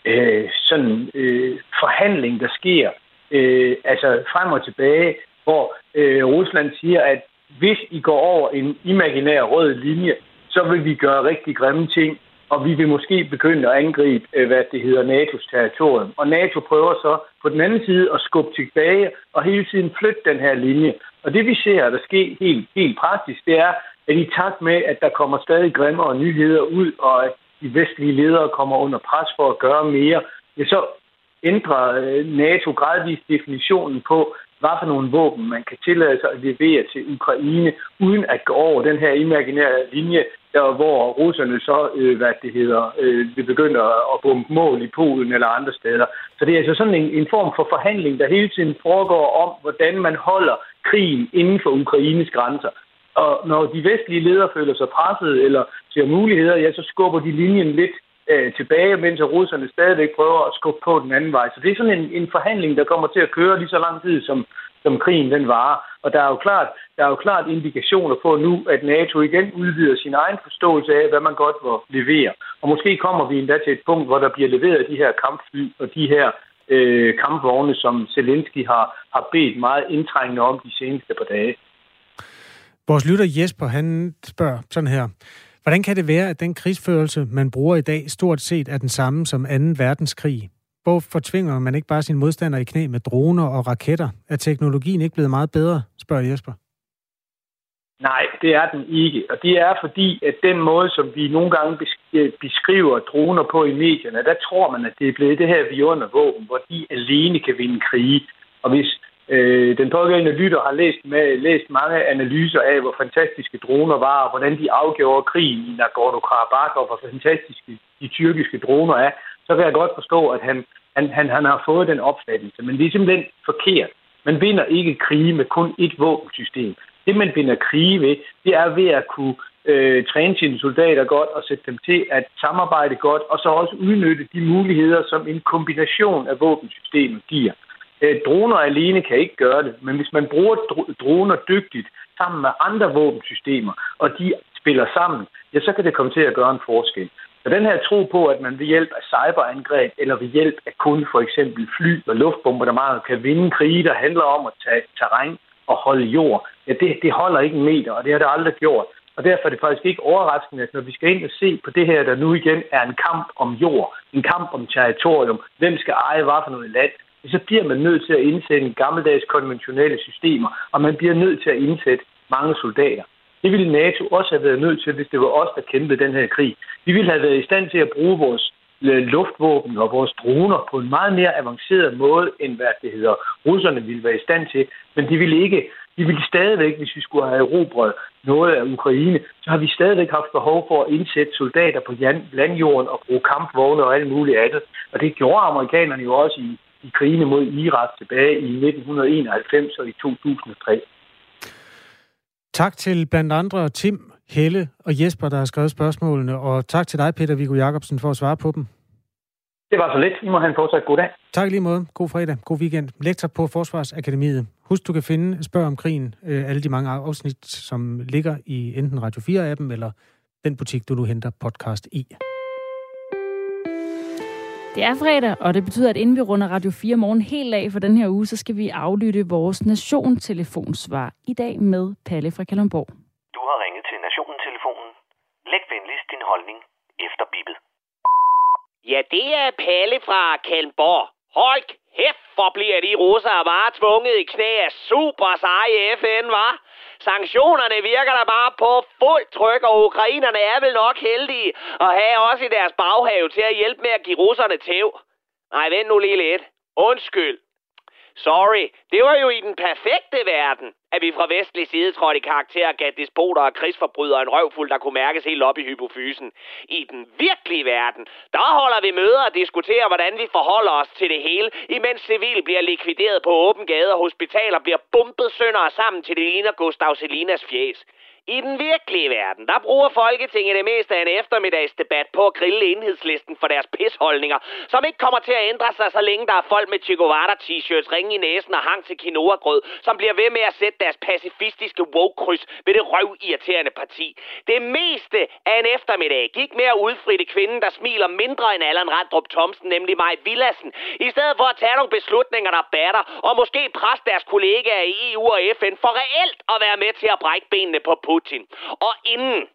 øh, sådan øh, forhandling, der sker øh, altså frem og tilbage, hvor øh, Rusland siger, at hvis I går over en imaginær rød linje, så vil vi gøre rigtig grimme ting, og vi vil måske begynde at angribe, øh, hvad det hedder, NATO's territorium. Og NATO prøver så på den anden side at skubbe tilbage og hele tiden flytte den her linje. Og det vi ser, der sker helt, helt praktisk, det er, at i takt med, at der kommer stadig grimmere nyheder ud, og at de vestlige ledere kommer under pres for at gøre mere, ja, så ændrer øh, NATO gradvist definitionen på, hvad for nogle våben man kan tillade sig at levere til Ukraine, uden at gå over den her imaginære linje, der hvor russerne så, øh, hvad det hedder, øh, vil begynde at bombe mål i Polen eller andre steder. Så det er altså sådan en, en form for forhandling, der hele tiden foregår om, hvordan man holder krigen inden for Ukraines grænser. Og når de vestlige ledere føler sig presset eller ser muligheder, ja, så skubber de linjen lidt øh, tilbage, mens russerne stadigvæk prøver at skubbe på den anden vej. Så det er sådan en, en forhandling, der kommer til at køre lige så lang tid, som, som krigen den varer. Og der er, jo klart, der er jo klart indikationer på nu, at NATO igen udvider sin egen forståelse af, hvad man godt må levere. Og måske kommer vi endda til et punkt, hvor der bliver leveret de her kampfly og de her øh, kampvogne, som Zelensky har, har bedt meget indtrængende om de seneste par dage. Vores lytter Jesper, han spørger sådan her. Hvordan kan det være, at den krigsførelse, man bruger i dag, stort set er den samme som 2. verdenskrig? Hvorfor tvinger man ikke bare sine modstandere i knæ med droner og raketter? Er teknologien ikke blevet meget bedre, spørger Jesper. Nej, det er den ikke. Og det er fordi, at den måde, som vi nogle gange øh, beskriver droner på i medierne, der tror man, at det er blevet det her våben, hvor de alene kan vinde krige. Og hvis Øh, den pågældende lytter har læst, med, læst mange analyser af, hvor fantastiske droner var, og hvordan de afgjorde krigen i Nagorno-Karabakh, og hvor fantastiske de tyrkiske droner er, så kan jeg godt forstå, at han, han, han, han har fået den opfattelse. Men det er simpelthen forkert. Man vinder ikke krige med kun et våbensystem. Det, man vinder krige ved, det er ved at kunne øh, træne sine soldater godt og sætte dem til at samarbejde godt, og så også udnytte de muligheder, som en kombination af våbensystemer giver. Øh, droner alene kan ikke gøre det, men hvis man bruger droner dygtigt sammen med andre våbensystemer, og de spiller sammen, ja, så kan det komme til at gøre en forskel. Så den her tro på, at man ved hjælp af cyberangreb eller ved hjælp af kun for eksempel fly og luftbombardementer kan vinde krige, der handler om at tage terræn og holde jord, ja, det, det holder ikke en meter, og det har det aldrig gjort. Og derfor er det faktisk ikke overraskende, at når vi skal ind og se på det her, der nu igen er en kamp om jord, en kamp om territorium, hvem skal eje hvad for noget land, så bliver man nødt til at indsætte gammeldags konventionelle systemer, og man bliver nødt til at indsætte mange soldater. Det ville NATO også have været nødt til, hvis det var os, der kæmpede den her krig. Vi ville have været i stand til at bruge vores øh, luftvåben og vores droner på en meget mere avanceret måde, end hvad det hedder, russerne ville være i stand til. Men de ville ikke, de ville stadigvæk, hvis vi skulle have erobret noget af Ukraine, så har vi stadigvæk haft behov for at indsætte soldater på landjorden og bruge kampvogne og alt muligt andet. Og det gjorde amerikanerne jo også i i krigene mod Irak tilbage i 1991 og i 2003. Tak til blandt andre Tim, Helle og Jesper, der har skrevet spørgsmålene, og tak til dig, Peter Viggo Jacobsen, for at svare på dem. Det var så lidt. I må have en fortsat god dag. Tak lige måde. God fredag. God weekend. Lektor på Forsvarsakademiet. Husk, du kan finde Spørg om krigen, øh, alle de mange afsnit, som ligger i enten Radio 4-appen eller den butik, du nu henter podcast i. Det er fredag, og det betyder, at inden vi runder Radio 4 morgen helt af for den her uge, så skal vi aflytte vores Nation-telefonsvar i dag med Palle fra Kalundborg. Du har ringet til Nationen-telefonen. Læg venligst din holdning efter bippet. Ja, det er Palle fra Kalundborg. Hold kæft Hvorfor bliver de russere bare tvunget i knæ af super seje FN, var? Sanktionerne virker der bare på fuld tryk, og ukrainerne er vel nok heldige at have også i deres baghave til at hjælpe med at give russerne tæv. Nej, vent nu lige lidt. Undskyld. Sorry, det var jo i den perfekte verden, at vi fra vestlig side trådte i karakter og gav despoter og krigsforbrydere en røvfuld, der kunne mærkes helt op i hypofysen. I den virkelige verden, der holder vi møder og diskuterer, hvordan vi forholder os til det hele, imens civil bliver likvideret på åben gade og hospitaler bliver bumpet sønder og sammen til det ligner Gustav Selinas fjes. I den virkelige verden, der bruger Folketinget det meste af en eftermiddagsdebat på at grille enhedslisten for deres pisholdninger, som ikke kommer til at ændre sig, så længe der er folk med chikovata t-shirts, ringe i næsen og hang til quinoa-grød, som bliver ved med at sætte deres pacifistiske woke-kryds ved det røvirriterende parti. Det meste af en eftermiddag gik med at udfritte kvinden, der smiler mindre end Allan Randrup Thomsen, nemlig Maj Villassen, i stedet for at tage nogle beslutninger, der batter, og måske presse deres kollegaer i EU og FN for reelt at være med til at brække benene på Putin. Og inden,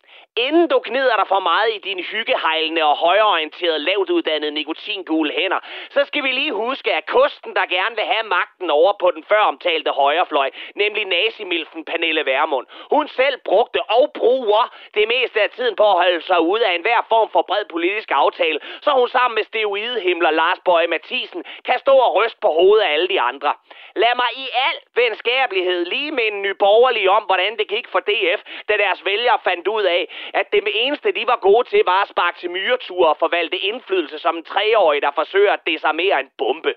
inden du gnider dig for meget i dine hyggehejlende og højorienterede, lavt uddannede nikotingule hænder, så skal vi lige huske, at kosten, der gerne vil have magten over på den før omtalte højrefløj, nemlig nazimilfen Pernille Vermund, hun selv brugte og bruger det meste af tiden på at holde sig ude af enhver form for bred politisk aftale, så hun sammen med steroidehimler Lars Bøje Mathisen kan stå og ryste på hovedet af alle de andre. Lad mig i al venskabelighed lige minde en nyborgerlig om, hvordan det gik for DF, da deres vælgere fandt ud af, at det eneste, de var gode til, var at sparke til myreture og forvalte indflydelse som en treårig, der forsøger at desarmere en bombe.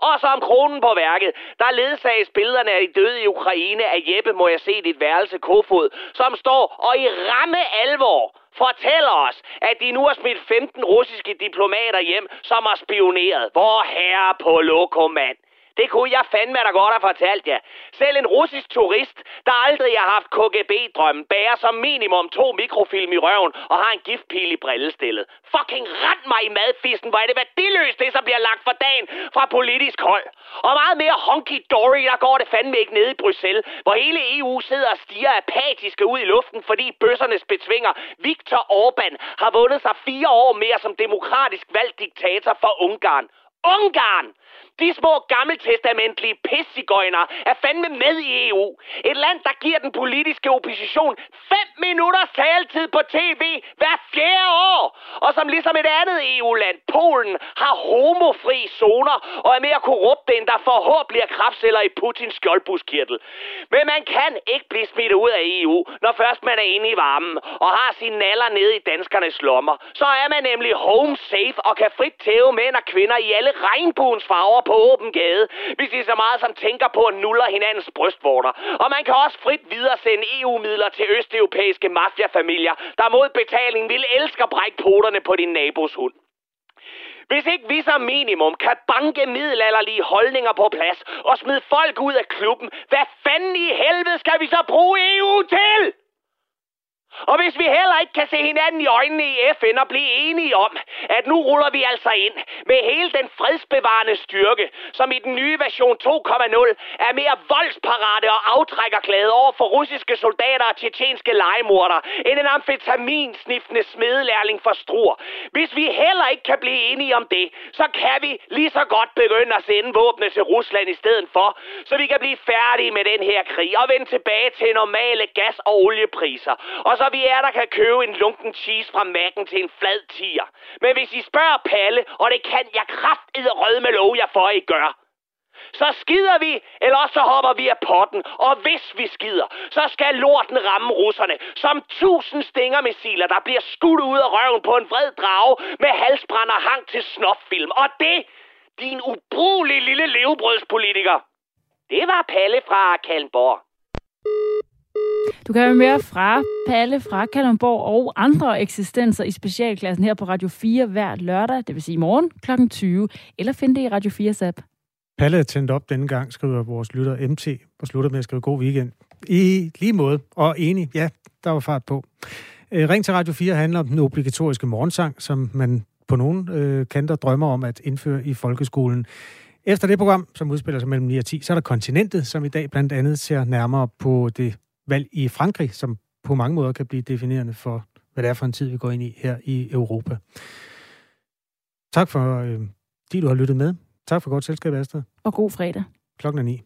Og som kronen på værket, der ledsages billederne af de døde i Ukraine af Jeppe, må jeg se dit værelse Kofod, som står og i ramme alvor fortæller os, at de nu har smidt 15 russiske diplomater hjem, som har spioneret. Hvor herre på lokomand. Det kunne jeg fandme da godt have fortalt jer. Selv en russisk turist, der aldrig har haft KGB-drømmen, bærer som minimum to mikrofilm i røven og har en giftpil i brillestillet. Fucking ret mig i madfisten, hvor er det værdiløst, det som bliver lagt for dagen fra politisk hold. Og meget mere honky-dory, der går det fandme ikke nede i Bruxelles, hvor hele EU sidder og stiger apatiske ud i luften, fordi bøssernes betvinger Viktor Orbán har vundet sig fire år mere som demokratisk valgt diktator for Ungarn. Ungarn! De små gammeltestamentlige pissigøjner er fandme med i EU. Et land, der giver den politiske opposition 5 minutters taletid på tv hver fjerde år. Og som ligesom et andet EU-land, Polen, har homofri zoner og er mere korrupte, end der forhåbentlig er kraftceller i Putins skjoldbuskirtel. Men man kan ikke blive smidt ud af EU, når først man er inde i varmen og har sine naller nede i danskernes lommer. Så er man nemlig home safe og kan frit tæve mænd og kvinder i alle regnbuens farver på åben gade, hvis de så meget som tænker på at nuller hinandens brystvorter. Og man kan også frit videre sende EU-midler til østeuropæiske mafiafamilier, der mod betaling vil elske at brække poterne på din nabos hund. Hvis ikke vi som minimum kan banke middelalderlige holdninger på plads og smide folk ud af klubben, hvad fanden i helvede skal vi så bruge EU til? Og hvis vi heller ikke kan se hinanden i øjnene i FN og blive enige om, at nu ruller vi altså ind med hele den fredsbevarende styrke, som i den nye version 2.0 er mere voldsparate og aftrækkerglade over for russiske soldater og tjetjenske legemorder, end en amfetaminsniftende smedelærling for struer. Hvis vi heller ikke kan blive enige om det, så kan vi lige så godt begynde at sende våbne til Rusland i stedet for, så vi kan blive færdige med den her krig og vende tilbage til normale gas- og oliepriser. Og så vi er, der kan købe en lunken cheese fra Mac'en til en flad tier. Men hvis I spørger Palle, og det kan jeg kraftedde rød med lov jeg for, I gør, så skider vi, eller også så hopper vi af potten. Og hvis vi skider, så skal lorten ramme russerne som tusind stingermissiler, der bliver skudt ud af røven på en vred drage med halsbrænder hang til snoffilm. Og det, din ubrugelige lille levebrødspolitiker, det var Palle fra Kalmborg. Du kan høre mere fra Palle fra Kalundborg og andre eksistenser i specialklassen her på Radio 4 hver lørdag, det vil sige i morgen kl. 20, eller finde det i Radio 4's app. Palle er tændt op denne gang, skriver vores lytter MT, og slutter med at skrive god weekend. I lige måde, og enig, ja, der var fart på. Øh, Ring til Radio 4 handler om den obligatoriske morgensang, som man på nogle øh, kanter drømmer om at indføre i folkeskolen. Efter det program, som udspiller sig mellem 9 og 10, så er der Kontinentet, som i dag blandt andet ser nærmere på det valg i Frankrig, som på mange måder kan blive definerende for, hvad det er for en tid, vi går ind i her i Europa. Tak for, øh, fordi du har lyttet med. Tak for godt selskab, Astrid. Og god fredag. Klokken er ni.